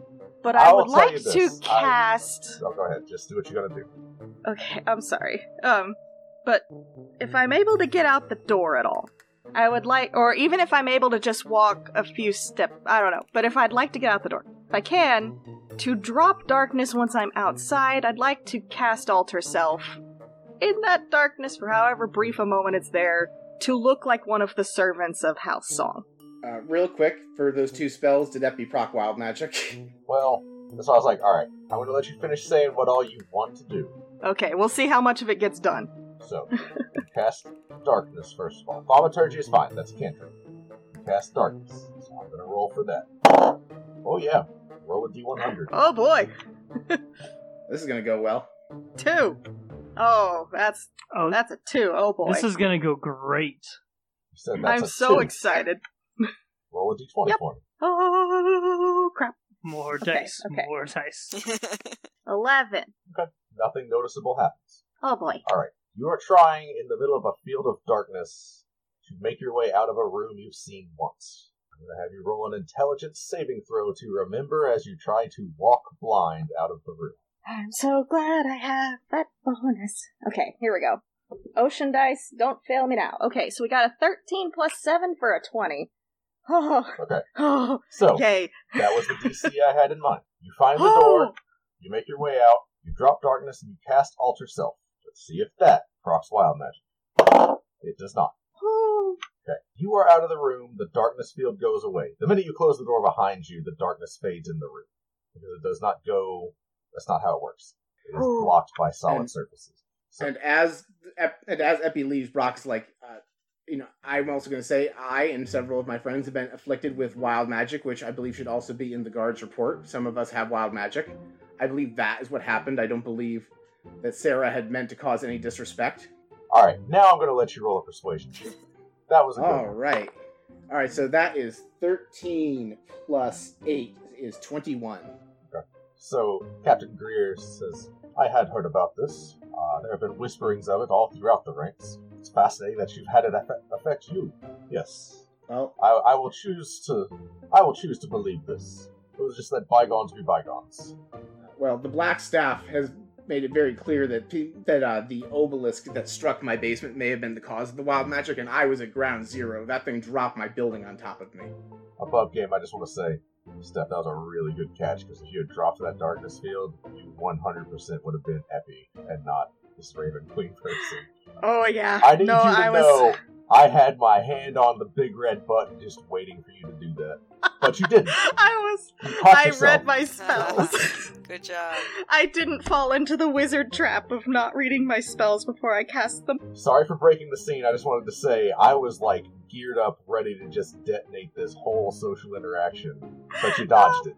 but I I'll would like to this, I- cast. So go ahead. Just do what you gotta do. Okay, I'm sorry. Um, but if I'm able to get out the door at all, I would like, or even if I'm able to just walk a few steps, I don't know. But if I'd like to get out the door, if I can, to drop darkness once I'm outside, I'd like to cast Alter Self in that darkness for however brief a moment it's there to look like one of the servants of House Song. Uh, real quick, for those two spells, did that be proc wild magic? Well, that's why I was like, all right, I'm gonna let you finish saying what all you want to do. Okay, we'll see how much of it gets done. So, cast darkness first of all. Thaumaturgy is fine. That's a cantrip. Cast darkness. So I'm gonna roll for that. Oh yeah, roll a d100. Oh boy, this is gonna go well. two. Oh, that's Oh, that's a two. Oh boy. this is gonna go great. You said that's I'm a so two. excited. Roll a d20 Yep. for me. Oh crap! More Okay, dice, okay. more dice. 11. nothing noticeable happens. Oh boy. All right. You are trying in the middle of a field of darkness to make your way out of a room you've seen once. I'm going to have you roll an intelligence saving throw to remember as you try to walk blind out of the room. I'm so glad I have that bonus. Okay, here we go. Ocean dice, don't fail me now. Okay, so we got a 13 plus 7 for a 20. Oh, Okay. oh, So, okay. that was the DC I had in mind. You find the oh. door, you make your way out, you drop darkness, and you cast Alter Self. Let's see if that procs wild magic. It does not. Okay. You are out of the room, the darkness field goes away. The minute you close the door behind you, the darkness fades in the room. Because it does not go that's not how it works. It is blocked by solid And- surfaces. So And as and as Epi leaves, Brock's like, uh, you know, I'm also going to say I and several of my friends have been afflicted with wild magic, which I believe should also be in the guard's report. Some of us have wild magic. I believe that is what happened. I don't believe that Sarah had meant to cause any disrespect. Alright, now I'm gonna let you roll a persuasion check. That was a good All one. right, all right. So that is 13 plus eight is 21. Okay. So Captain Greer says, I had heard about this. Uh, there have been whisperings of it all throughout the ranks. It's fascinating that you've had it affect, affect you. Yes. Well, I, I will choose to I will choose to believe this. It was just let bygones be bygones. well, the Black Staff has made it very clear that that uh, the obelisk that struck my basement may have been the cause of the wild magic, and I was at ground zero. That thing dropped my building on top of me. Above game, I just want to say, Steph, that was a really good catch because if you had dropped that darkness field, you 100% would have been Epi and not this Raven Queen person. Oh, yeah. I need no, you to I was. know I had my hand on the big red button just waiting for you to do that. But you didn't. I was. You I yourself. read my spells. Good job. I didn't fall into the wizard trap of not reading my spells before I cast them. Sorry for breaking the scene. I just wanted to say I was like geared up, ready to just detonate this whole social interaction, but you dodged it.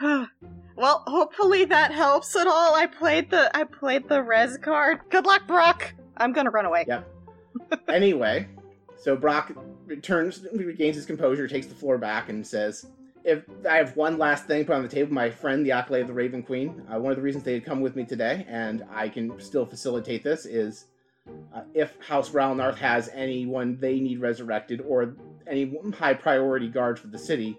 well, hopefully that helps at all. I played the I played the res card. Good luck, Brock. I'm gonna run away. Yep. anyway, so Brock returns, regains his composure, takes the floor back, and says, "If I have one last thing put on the table, my friend, the Acolyte of the Raven Queen, uh, one of the reasons they had come with me today, and I can still facilitate this, is uh, if House Ralnarth has anyone they need resurrected or any high priority guards for the city."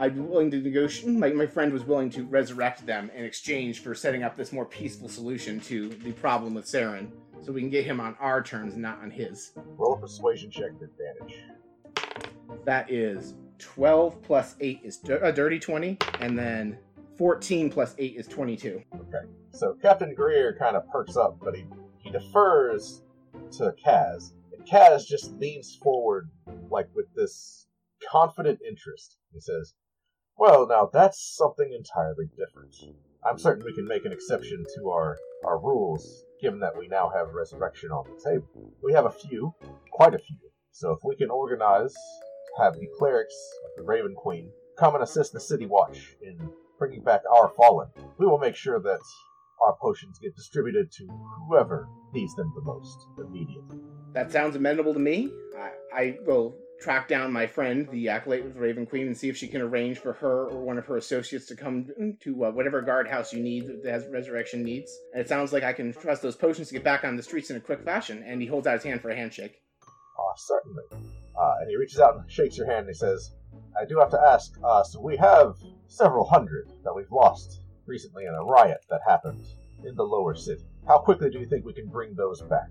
I'd be willing to negotiate. My, my friend was willing to resurrect them in exchange for setting up this more peaceful solution to the problem with Saren, so we can get him on our terms, not on his. Roll a persuasion check with advantage. That is 12 plus 8 is a dirty 20, and then 14 plus 8 is 22. Okay. So Captain Greer kind of perks up, but he, he defers to Kaz. And Kaz just leans forward, like with this confident interest. He says, Well, now that's something entirely different. I'm certain we can make an exception to our, our rules, given that we now have resurrection on the table. We have a few, quite a few. So if we can organize, have the clerics of the Raven Queen come and assist the City Watch in bringing back our fallen, we will make sure that our potions get distributed to whoever needs them the most immediately. That sounds amenable to me. I, I will track down my friend, the Acolyte of the Raven Queen, and see if she can arrange for her or one of her associates to come to uh, whatever guardhouse you need that has resurrection needs. And it sounds like I can trust those potions to get back on the streets in a quick fashion. And he holds out his hand for a handshake. Ah, certainly. Uh, and he reaches out and shakes your hand and he says, I do have to ask, uh, so we have several hundred that we've lost recently in a riot that happened in the lower city. How quickly do you think we can bring those back?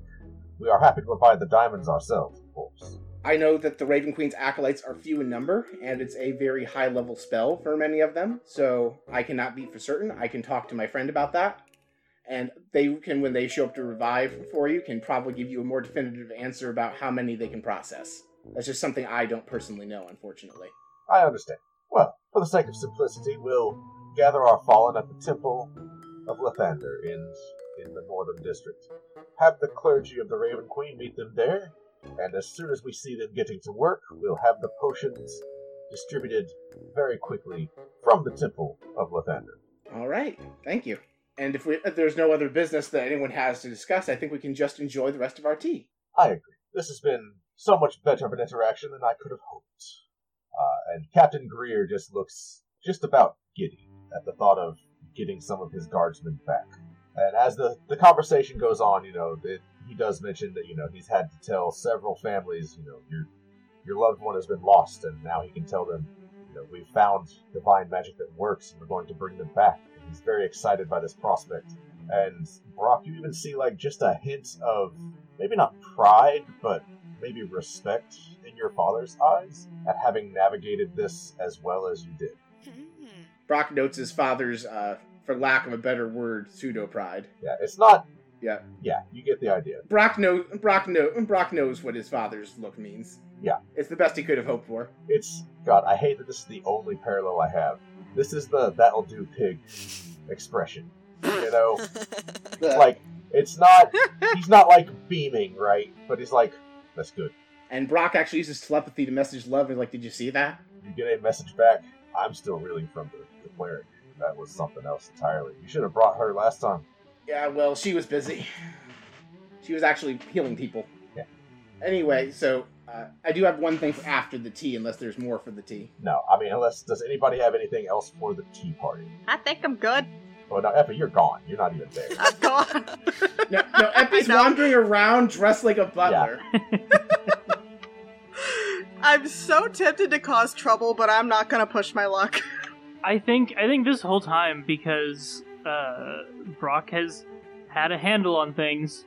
We are happy to provide the diamonds ourselves, of course. I know that the Raven Queen's acolytes are few in number, and it's a very high level spell for many of them, so I cannot be for certain. I can talk to my friend about that. And they can, when they show up to revive for you, can probably give you a more definitive answer about how many they can process. That's just something I don't personally know, unfortunately. I understand. Well, for the sake of simplicity, we'll gather our fallen at the Temple of Lathander in, in the Northern District. Have the clergy of the Raven Queen meet them there, and as soon as we see them getting to work, we'll have the potions distributed very quickly from the Temple of Lathander. All right, thank you. And if, we, if there's no other business that anyone has to discuss, I think we can just enjoy the rest of our tea. I agree. This has been so much better of an interaction than I could have hoped. Uh, and Captain Greer just looks just about giddy at the thought of getting some of his guardsmen back. And as the, the conversation goes on, you know, it, he does mention that, you know, he's had to tell several families, you know, your your loved one has been lost, and now he can tell them, you know, we've found divine magic that works, and we're going to bring them back. And he's very excited by this prospect. And Brock, you even see like just a hint of maybe not pride, but maybe respect in your father's eyes at having navigated this as well as you did. Brock notes his father's, uh, for lack of a better word, pseudo pride. Yeah, it's not. Yeah. Yeah, you get the idea. Brock knows. Brock know. Brock knows what his father's look means. Yeah. It's the best he could have hoped for. It's God. I hate that this is the only parallel I have. This is the "that'll do, pig" expression. You know, like it's not. He's not like beaming, right? But he's like, "That's good." And Brock actually uses telepathy to message Love. He's like, "Did you see that?" You get a message back. I'm still reeling from the, the cleric. That was something else entirely. You should have brought her last time. Yeah. Well, she was busy. She was actually healing people. Yeah. Anyway, so uh, I do have one thing for after the tea, unless there's more for the tea. No, I mean, unless does anybody have anything else for the tea party? I think I'm good. Oh no, Effie, you're gone. You're not even there. I'm gone. No, no. Epi's wandering around dressed like a butler. I'm so tempted to cause trouble, but I'm not gonna push my luck. I think I think this whole time because uh, Brock has had a handle on things,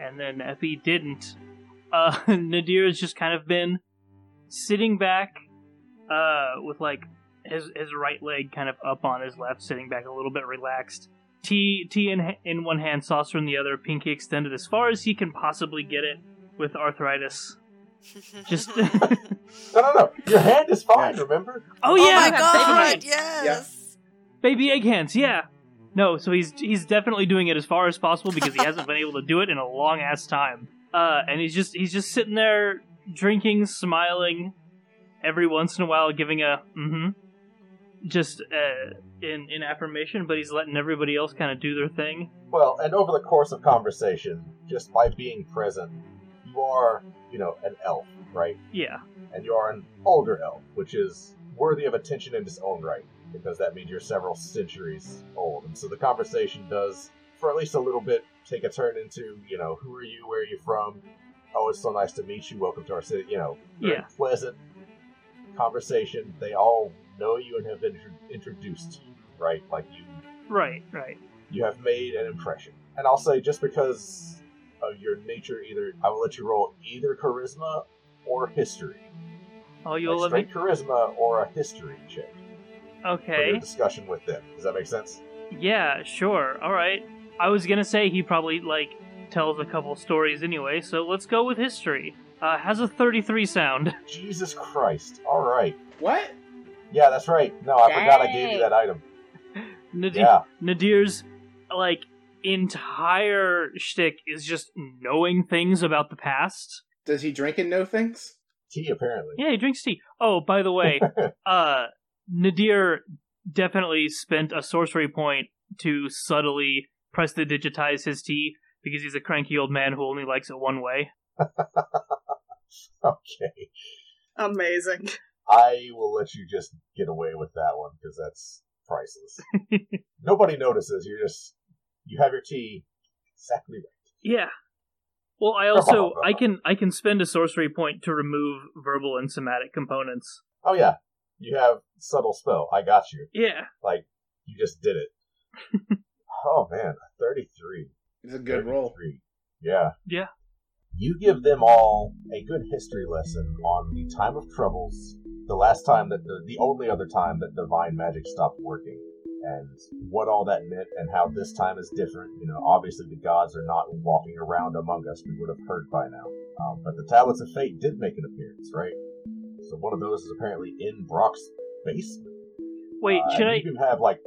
and then Epi didn't. Uh, Nadir has just kind of been sitting back, uh, with like his his right leg kind of up on his left, sitting back a little bit relaxed. Tea tea in in one hand, saucer in the other, pinky extended as far as he can possibly get it with arthritis. Just No, no, no. Your hand is fine. Remember? oh yeah. oh yeah, my baby god! hands. Yes. baby egg hands yeah no so he's he's definitely doing it as far as possible because he hasn't been able to do it in a long ass time uh and he's just he's just sitting there drinking smiling every once in a while giving a mm-hmm just uh in in affirmation but he's letting everybody else kind of do their thing Well, and over the course of conversation, just by being present, you are, you know, an elf, right? yeah And you are an older elf, which is worthy of attention in its own right, because that means you're several centuries old. And so the conversation does, for at least a little bit, take a turn into, you know, who are you? Where are you from? Oh, it's so nice to meet you. Welcome to our city. You know, Yeah. pleasant conversation. They all know you and have been intro- introduced to you, right? Like you right right you have made an impression. And I'll say just because of your nature, either I will let you roll either charisma or history. oh you'll like let me straight charisma or a history check Okay. for okay your discussion with them. Does that make sense? Yeah, sure. All right. I was gonna say he probably like tells a couple stories anyway, so let's go with history. Uh, has a 33 sound. Jesus Christ! All right. What? Yeah, that's right. No, I forgot I gave you that item. Nadir, Yeah. Nadir's like entire shtick is just knowing things about the past. Does he drink and know things? Tea apparently. Yeah, he drinks tea. Oh, by the way, uh, Nadir definitely spent a sorcery point to subtly prestidigitize his tea because he's a cranky old man who only likes it one way. okay. Amazing. I will let you just get away with that one because that's priceless. Nobody notices. You're just you have your tea exactly right. Yeah. Well, I also I can I can spend a sorcery point to remove verbal and somatic components. Oh yeah, you have subtle spell. I got you. Yeah. Like you just did it. oh man, thirty-three. It's a good roll. Yeah. Yeah. You give them all a good history lesson on the time of troubles, the last time that the, the only other time that divine magic stopped working, and what all that meant, and how this time is different. You know, obviously the gods are not walking around among us. We would have heard by now. Um, but the tablets of fate did make an appearance, right? So one of those is apparently in Brock's basement. Wait, Uh, should I? You can have like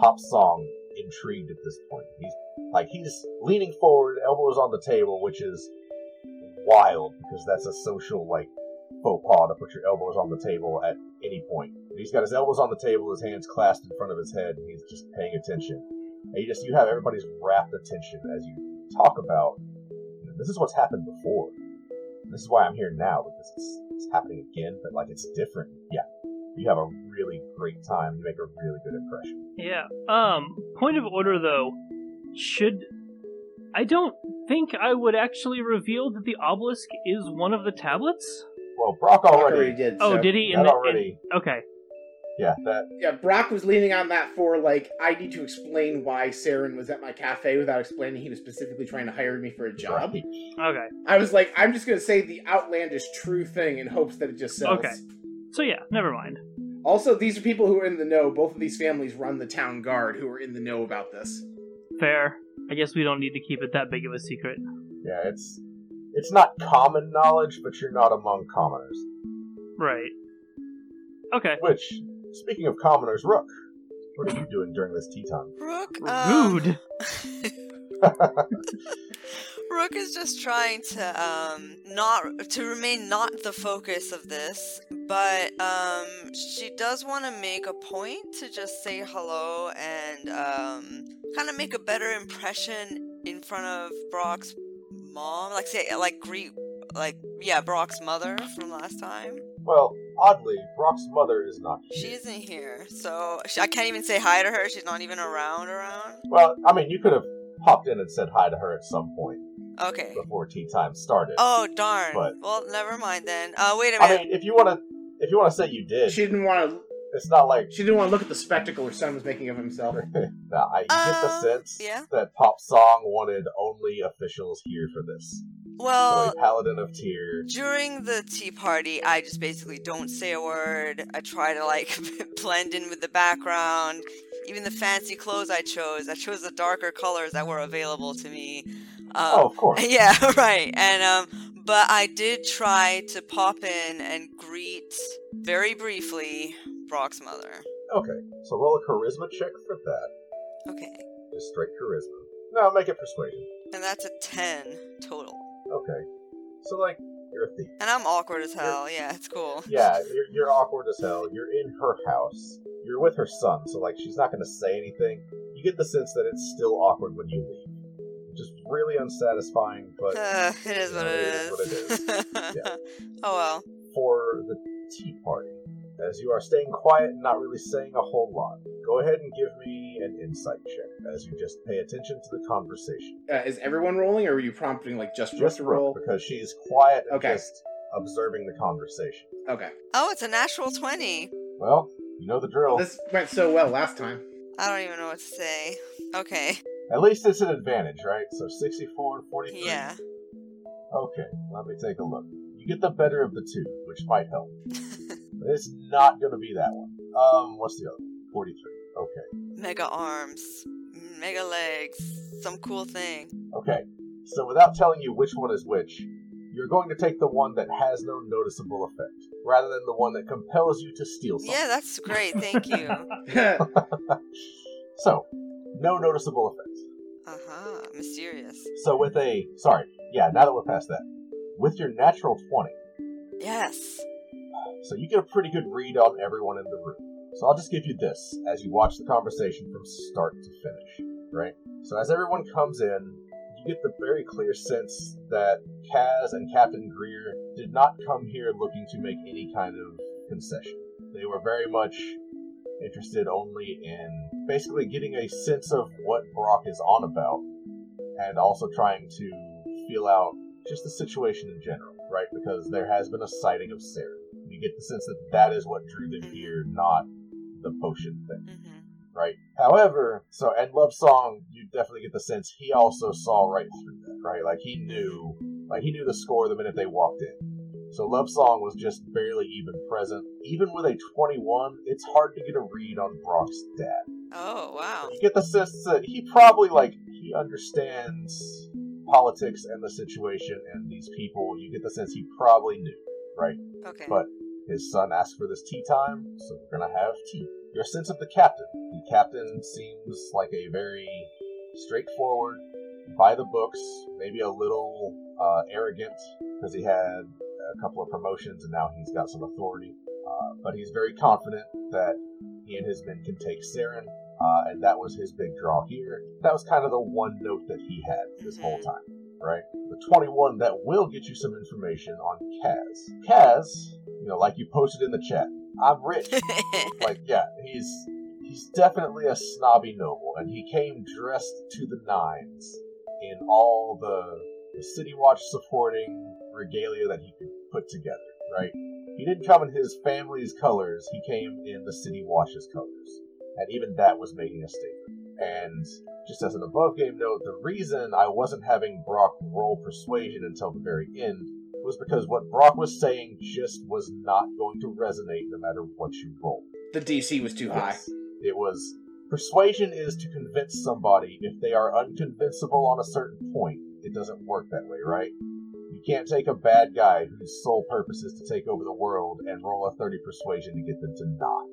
pop song intrigued at this point. He's like he's leaning forward, elbows on the table, which is wild because that's a social like faux pas to put your elbows on the table at any point. He's got his elbows on the table, his hands clasped in front of his head, and he's just paying attention. And you just you have everybody's rapt attention as you talk about you know, this is what's happened before. This is why I'm here now because it's, it's happening again, but like it's different. Yeah, you have a really great time. You make a really good impression. Yeah. Um. Point of order, though. should. I don't think I would actually reveal that the obelisk is one of the tablets. Well, Brock Brock already. already did. Oh, did he? That the- already. okay. Yeah, that. Yeah, Brock was leaning on that for like I need to explain why Saren was at my cafe without explaining he was specifically trying to hire me for a job. Right. Okay. I was like, I'm just gonna say the outlandish true thing in hopes that it just sells. Okay. So yeah, never mind. Also, these are people who are in the know. Both of these families run the town guard who are in the know about this. Fair. I guess we don't need to keep it that big of a secret. Yeah, it's it's not common knowledge, but you're not among commoners. Right. Okay. Which, speaking of commoners, Rook, what are you doing during this tea time? Rook. Um, Rude. Rook is just trying to um not to remain not the focus of this, but um she does want to make a point to just say hello and um kind of make a better impression in front of Brock's mom, like say like greet like yeah Brock's mother from last time. Well, oddly, Brock's mother is not here. She isn't here, so she, I can't even say hi to her. She's not even around. Around. Well, I mean, you could have popped in and said hi to her at some point Okay. before tea time started. Oh darn. But- Well, never mind then. Uh, wait a minute. I mean, if you want to, if you want to say you did, She didn't want to. it's not like She didn't want to look at the spectacle her son was making of himself. Nah, I get the Uh, sense yeah. that Pop Song wanted only officials here for this. Well, Paladin of Tyr. during the tea party, I just basically don't say a word. I try to like blend in with the background. Even the fancy clothes I chose, I chose the darker colors that were available to me. Um, oh, of course. Yeah, right. And um but I did try to pop in and greet very briefly Brock's mother. Okay, so roll a charisma check for that. Okay. Just straight charisma. No, make it persuasion. And that's a 10 total. Okay. So, like, you're a thief. And I'm awkward as hell. Yeah, it's cool. Yeah, you're, you're awkward as hell. You're in her house. You're with her son, so, like, she's not going to say anything. You get the sense that it's still awkward when you leave. Just really unsatisfying, but Uh, it is what it it is is. what it Yeah. oh well. for the tea party, as you are staying quiet and not really saying a whole lot, go ahead and give me an insight check as you just pay attention to the conversation. Uh, is everyone rolling, or are you prompting like just Rook Just to Rook, roll? because she's quiet and Okay. just observing the conversation. Okay. Oh, it's a natural 20. Well, you know the drill. This went so well last time. I don't even know what to say. Okay. At least it's an advantage, right? So 64 and 43? Yeah. Okay, let me take a look. You get the better of the two, which might help. But it's not going to be that one. Um, what's the other? one? 43. Okay. Mega arms. Mega legs. Some cool thing. Okay. So without telling you which one is which, you're going to take the one that has no noticeable effect, rather than the one that compels you to steal something. Yeah, that's great. Thank you. So, no noticeable effect. Uh huh. Mysterious. So with a sorry, yeah, now that we're past that. With your natural 20, Yes. So you get a pretty good read on everyone in the room. So I'll just give you this as you watch the conversation from start to finish, right? So as everyone comes in, you get the very clear sense that Kaz and Captain Greer did not come here looking to make any kind of concession. They were very much interested only in basically getting a sense of what Brock is on about and also trying to feel out just the situation in general, right? Because there has been a sighting of Saren. You get the sense that that is what drew them here, not the potion thing, hmm right? However, so and Love Song, you definitely get the sense he also saw right through that, right? Like he knew, like he knew the score the minute they walked in. So Love Song was just barely even present. Even with a 21, it's hard to get a read on Brock's dad. Oh, wow. You get the sense that he probably like he understands politics and the situation and these people. You get the sense he probably knew, right? Okay. But his son asked for this tea time, so we're gonna have tea. Your sense of the captain. The captain seems like a very straightforward, by the books, maybe a little uh, arrogant because he had a couple of promotions and now he's got some authority. Uh, but he's very confident that he and his men can take Saren, uh, and that was his big draw here. That was kind of the one note that he had this whole time, right? The 21 that will get you some information on Kaz. Kaz, you know, like you posted in the chat, I'm rich. like, yeah, he's he's definitely a snobby noble, and he came dressed to the nines in all the, the City Watch supporting regalia that he could put together, right? He didn't come in his family's colors, he came in the City Watch's colors. And even that was making a statement. And just as an above game note, the reason I wasn't having Brock roll persuasion until the very end was because what Brock was saying just was not going to resonate no matter what you roll. The DC was too high. Yes. It was persuasion is to convince somebody if they are unconvincible on a certain point. It doesn't work that way, right? You can't take a bad guy whose sole purpose is to take over the world and roll a 30 persuasion to get them to not,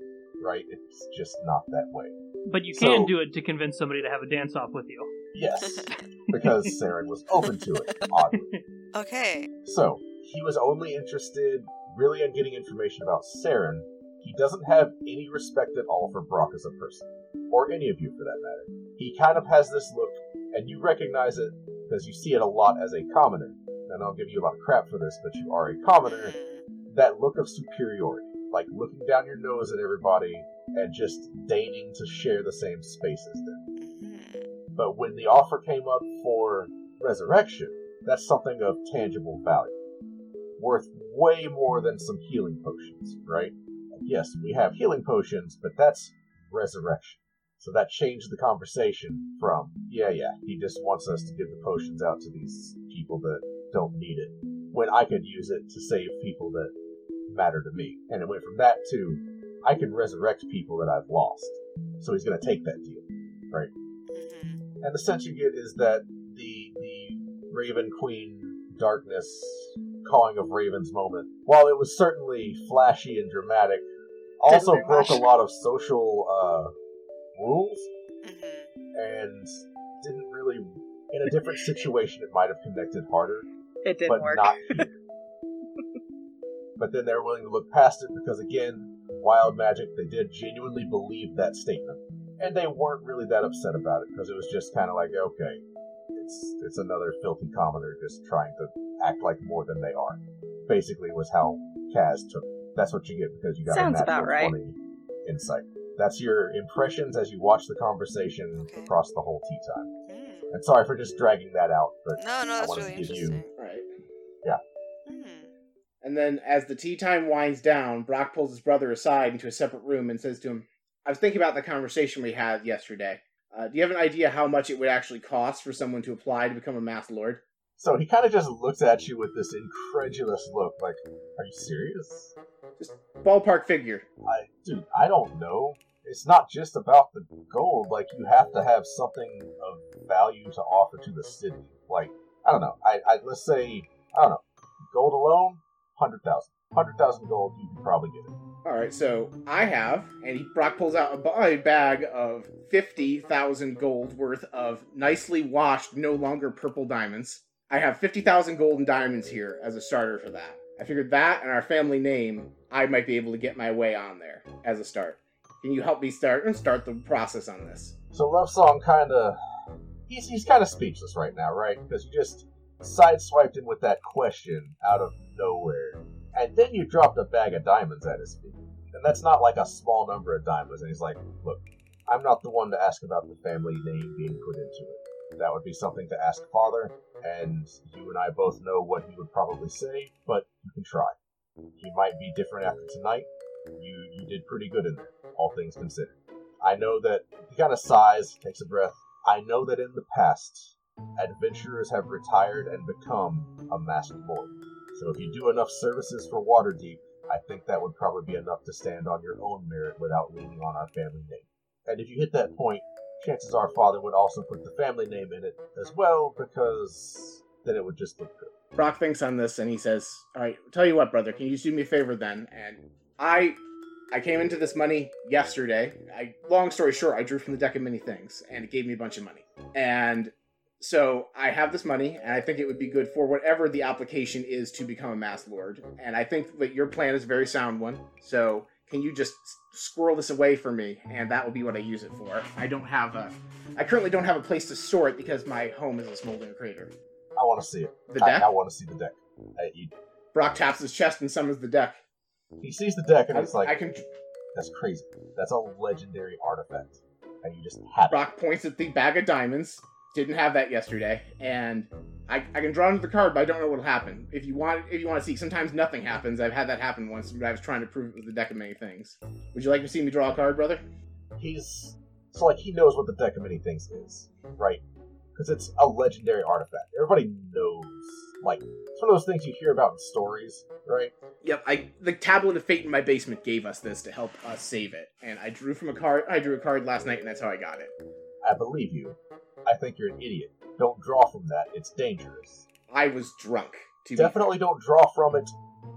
right? It's just not that way. But you can So- do it to convince somebody to have a dance off with you. Yes, because Saren was open to it, oddly. Okay. So, he was only interested really in getting information about Saren. He doesn't have any respect at all for Brock as a person, or any of you for that matter. He kind of has this look, and you recognize it because you see it a lot as a commoner. And I'll give you a lot of crap for this, but you are a commoner. Mm. That look of superiority, like looking down your nose at everybody and just deigning to share the same space as them. Mhm. But when the offer came up for resurrection, that's something of tangible value. Worth way more than some healing potions, right? Yes, we have healing potions, but that's resurrection. So that changed the conversation from, yeah, yeah, he just wants us to give the potions out to these people that don't need it, when I could use it to save people that matter to me. And it went from that to, I can resurrect people that I've lost. So he's going to take that deal. right? And the sense you get is that the the Raven Queen darkness calling of Ravens moment, while it was certainly flashy and dramatic, also Didn't do broke a lot of social uh, rules Mhm. and didn't really. In a different situation, it might have connected harder, It didn't but work. not here. but then they're willing to look past it because, again, wild magic, they did genuinely believe that statement. And they weren't really that upset about it because it was just kind of like, okay, it's it's another filthy commoner just trying to act like more than they are. Basically, was how Kaz took. it. That's what you get because you got Sounds a about natural right. 20 insight. That's your impressions as you watch the conversation Okay. across the whole tea time. Mm. And sorry for just dragging that out, but No, no, I wanted really to give you- interesting. Right. And then as the tea time winds down, Brock pulls his brother aside into a separate room and says to him, I was thinking about the conversation we had yesterday. Uh, do you have an idea how much it would actually cost for someone to apply to become a masked lord? So he kind of just looks at you with this incredulous look, like, "Are you serious?" Just ballpark figure. I, dude, I don't know. It's not just about the gold. Like, you have to have something of value to offer to the city. Like, I don't know. I, I let's say, I don't know, gold alone, hundred thousand. Hundred thousand gold, you can probably get it. All right, so I have, and he, Brock pulls out a, bag of 50,000 gold worth of nicely washed, no longer purple diamonds. I have 50,000 golden diamonds here as a starter for that. I figured that and our family name, I might be able to get my way on there as a start. Can you help me start and start the process on this? So Love Song kind of, he's he's kind of speechless right now, right? Because you just sideswiped him with that question out of nowhere, and then you dropped a bag of diamonds at his feet, and that's not like a small number of diamonds. And he's like, "Look, I'm not the one to ask about the family name being put into it. That would be something to ask father, and you and I both know what he would probably say, but you can try. He might be different after tonight. You you did pretty good in there, all things considered." I know that he kind of sighs, takes a breath. I know that in the past, adventurers have retired and become a masked lord. So if you do enough services for Waterdeep, I think that would probably be enough to stand on your own merit without leaning on our family name. And if you hit that point, chances are father would also put the family name in it as well, because then it would just look good. Brock thinks on this and he says, "All right, tell you what, brother, can you just do me a favor then?" And I, I came into this money yesterday. I, long story short, I drew from the deck of many things, and it gave me a bunch of money. And so I have this money, and I think it would be good for whatever the application is to become a masked lord. And I think that your plan is a very sound one. So can you just squirrel this away for me, and that will be what I use it for. I don't have a, I currently don't have a place to store it because my home is a smoldering crater. I want to see it. The deck. I, want to see the deck. Uh, you- Brock taps his chest and summons the deck. he sees the deck and I, it's like, I can, That's crazy. That's a legendary artifact, and you just have it. Brock points at the bag of diamonds. Didn't have that yesterday, and I, I can draw into the card, but I don't know what'll happen. If you want, if you want to see, sometimes nothing happens. I've had that happen once, but I was trying to prove it with the deck of many things. Would you like to see me draw a card, brother? He's so like he knows what the deck of many things is, right? Because it's a legendary artifact. Everybody knows. Like it's one of those things you hear about in stories, right? Yep, I the tablet of fate in my basement gave us this to help us save it, and I drew from a card. I drew a card last night, and that's how I got it. I believe you. I think you're an idiot. Don't draw from that. It's dangerous. I was drunk. To Definitely don't draw from it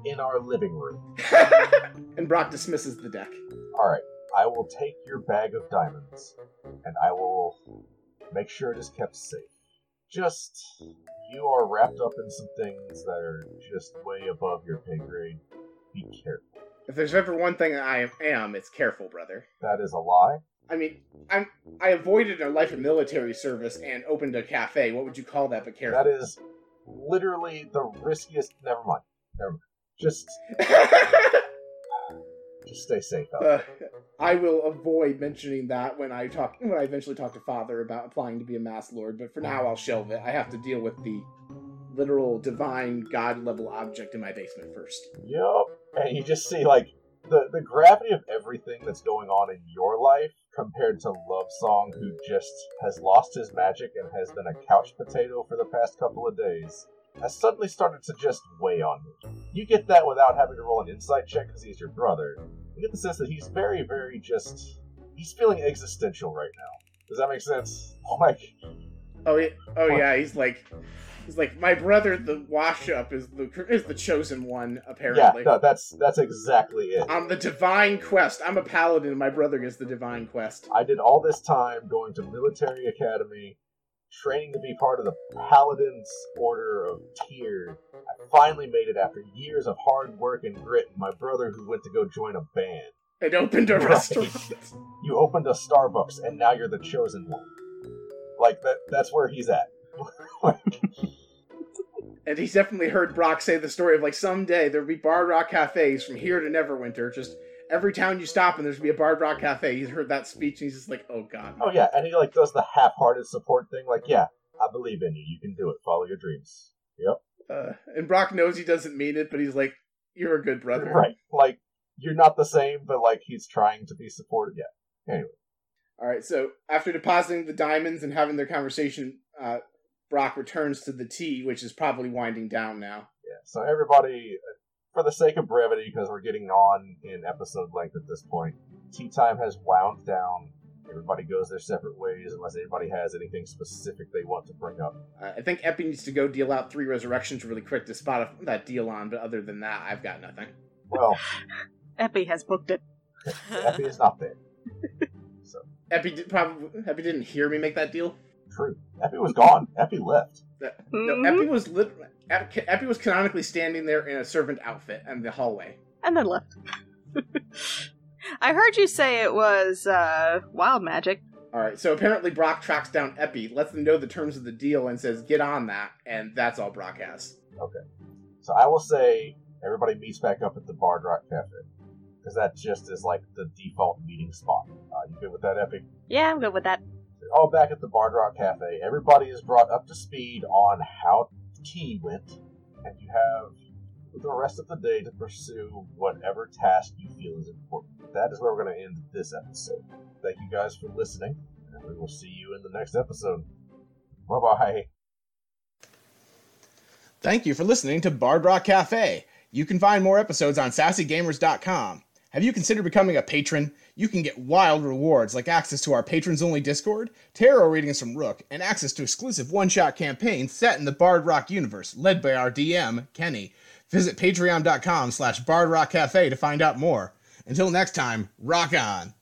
in our living room. and Brock dismisses the deck. All right, I will take your bag of diamonds, and I will make sure it is kept safe. Just, you are wrapped up in some things that are just way above your pay grade. Be careful. If there's ever one thing I am, it's careful, brother. That is a lie. I mean, I'm I avoided a life of military service and opened a cafe. What would you call that? But careful. That is literally the riskiest. Never mind. Never mind. Just, just stay safe. Uh, I will avoid mentioning that when I talk when I eventually talk to Father about applying to be a Masked Lord. But for now, I'll shelve it. I have to deal with the literal divine god level object in my basement first. Yep. And you just see like the the gravity of everything that's going on in your life compared to Love Song, who just has lost his magic and has been a couch potato for the past couple of days, has suddenly started to just weigh on you. You get that without having to roll an insight check because he's your brother. You get the sense that he's very, very just. He's feeling existential right now. Does that make sense? Like, Oh yeah, oh yeah. He's like, he's like my brother. The wash up is the is the chosen one Apparently, yeah, no, that's that's exactly it. On the divine quest, I'm a paladin. My brother is the divine mm. quest. I did all this time going to military academy, training to be part of the Paladins Order of Tyr. I finally made it after years of hard work and grit. And my brother, who went to go join a band, And opened a Right. restaurant. you opened a Starbucks, and now you're the chosen one. Like that—that's where he's at. And he's definitely heard Brock say the story of like someday there'll be Bard Rock cafes from here to Neverwinter. Just every town you stop and there's gonna be a Bard Rock cafe. He's heard that speech and he's just like, oh god. oh yeah, and he like does the half-hearted support thing. Like, yeah, I believe in you. You can do it. Follow your dreams. Yep. Uh, and Brock knows he doesn't mean it, but he's like, you're a good brother. Right. Like you're not the same, but like he's trying to be supported. Yeah. Anyway. All right. So after depositing the diamonds and having their conversation, uh, Brock returns to the tea, which is probably winding down now. Yeah. So everybody, for the sake of brevity, because we're getting on in episode length at this point, tea time has wound down. Everybody goes their separate ways unless anybody has anything specific they want to bring up. Uh, I think Epi needs to go deal out three resurrections really quick to spot a, that deal on, but other than that, I've got nothing. Well, Epi has booked it. Effie is not there. So Epi did, probably Epi didn't hear me make that deal. True. Effie was gone. Effie left. That- Mhm. No, Epi was lit- Epi, Epi was canonically standing there in a servant outfit in the hallway. And then left. I heard you say it was uh, wild magic. All right, so apparently Brock tracks down Epi, lets them know the terms of the deal, and says, "Get on that." And that's all Brock has. Okay, so I will say everybody meets back up at the Bard Rock Cafe because that just is like the default meeting spot. Uh, you good with that, Epic? Yeah, I'm good with that. All back at the Bard Rock Cafe. Everybody is brought up to speed on how tea went, and you have the rest of the day to pursue whatever task you feel is important. That is where we're going to end this episode. Thank you guys for listening, and we will see you in the next episode. Bye bye. Thank you for listening to Bard Rock Cafe. You can find more episodes on sassygamers.com. Have you considered becoming a patron? You can get wild rewards like access to our patrons only Discord, tarot readings from Rook, and access to exclusive one shot campaigns set in the Bard Rock universe, led by our DM, Kenny. Visit patreon.com slash bardrockcafe to find out more. Until next time, rock on!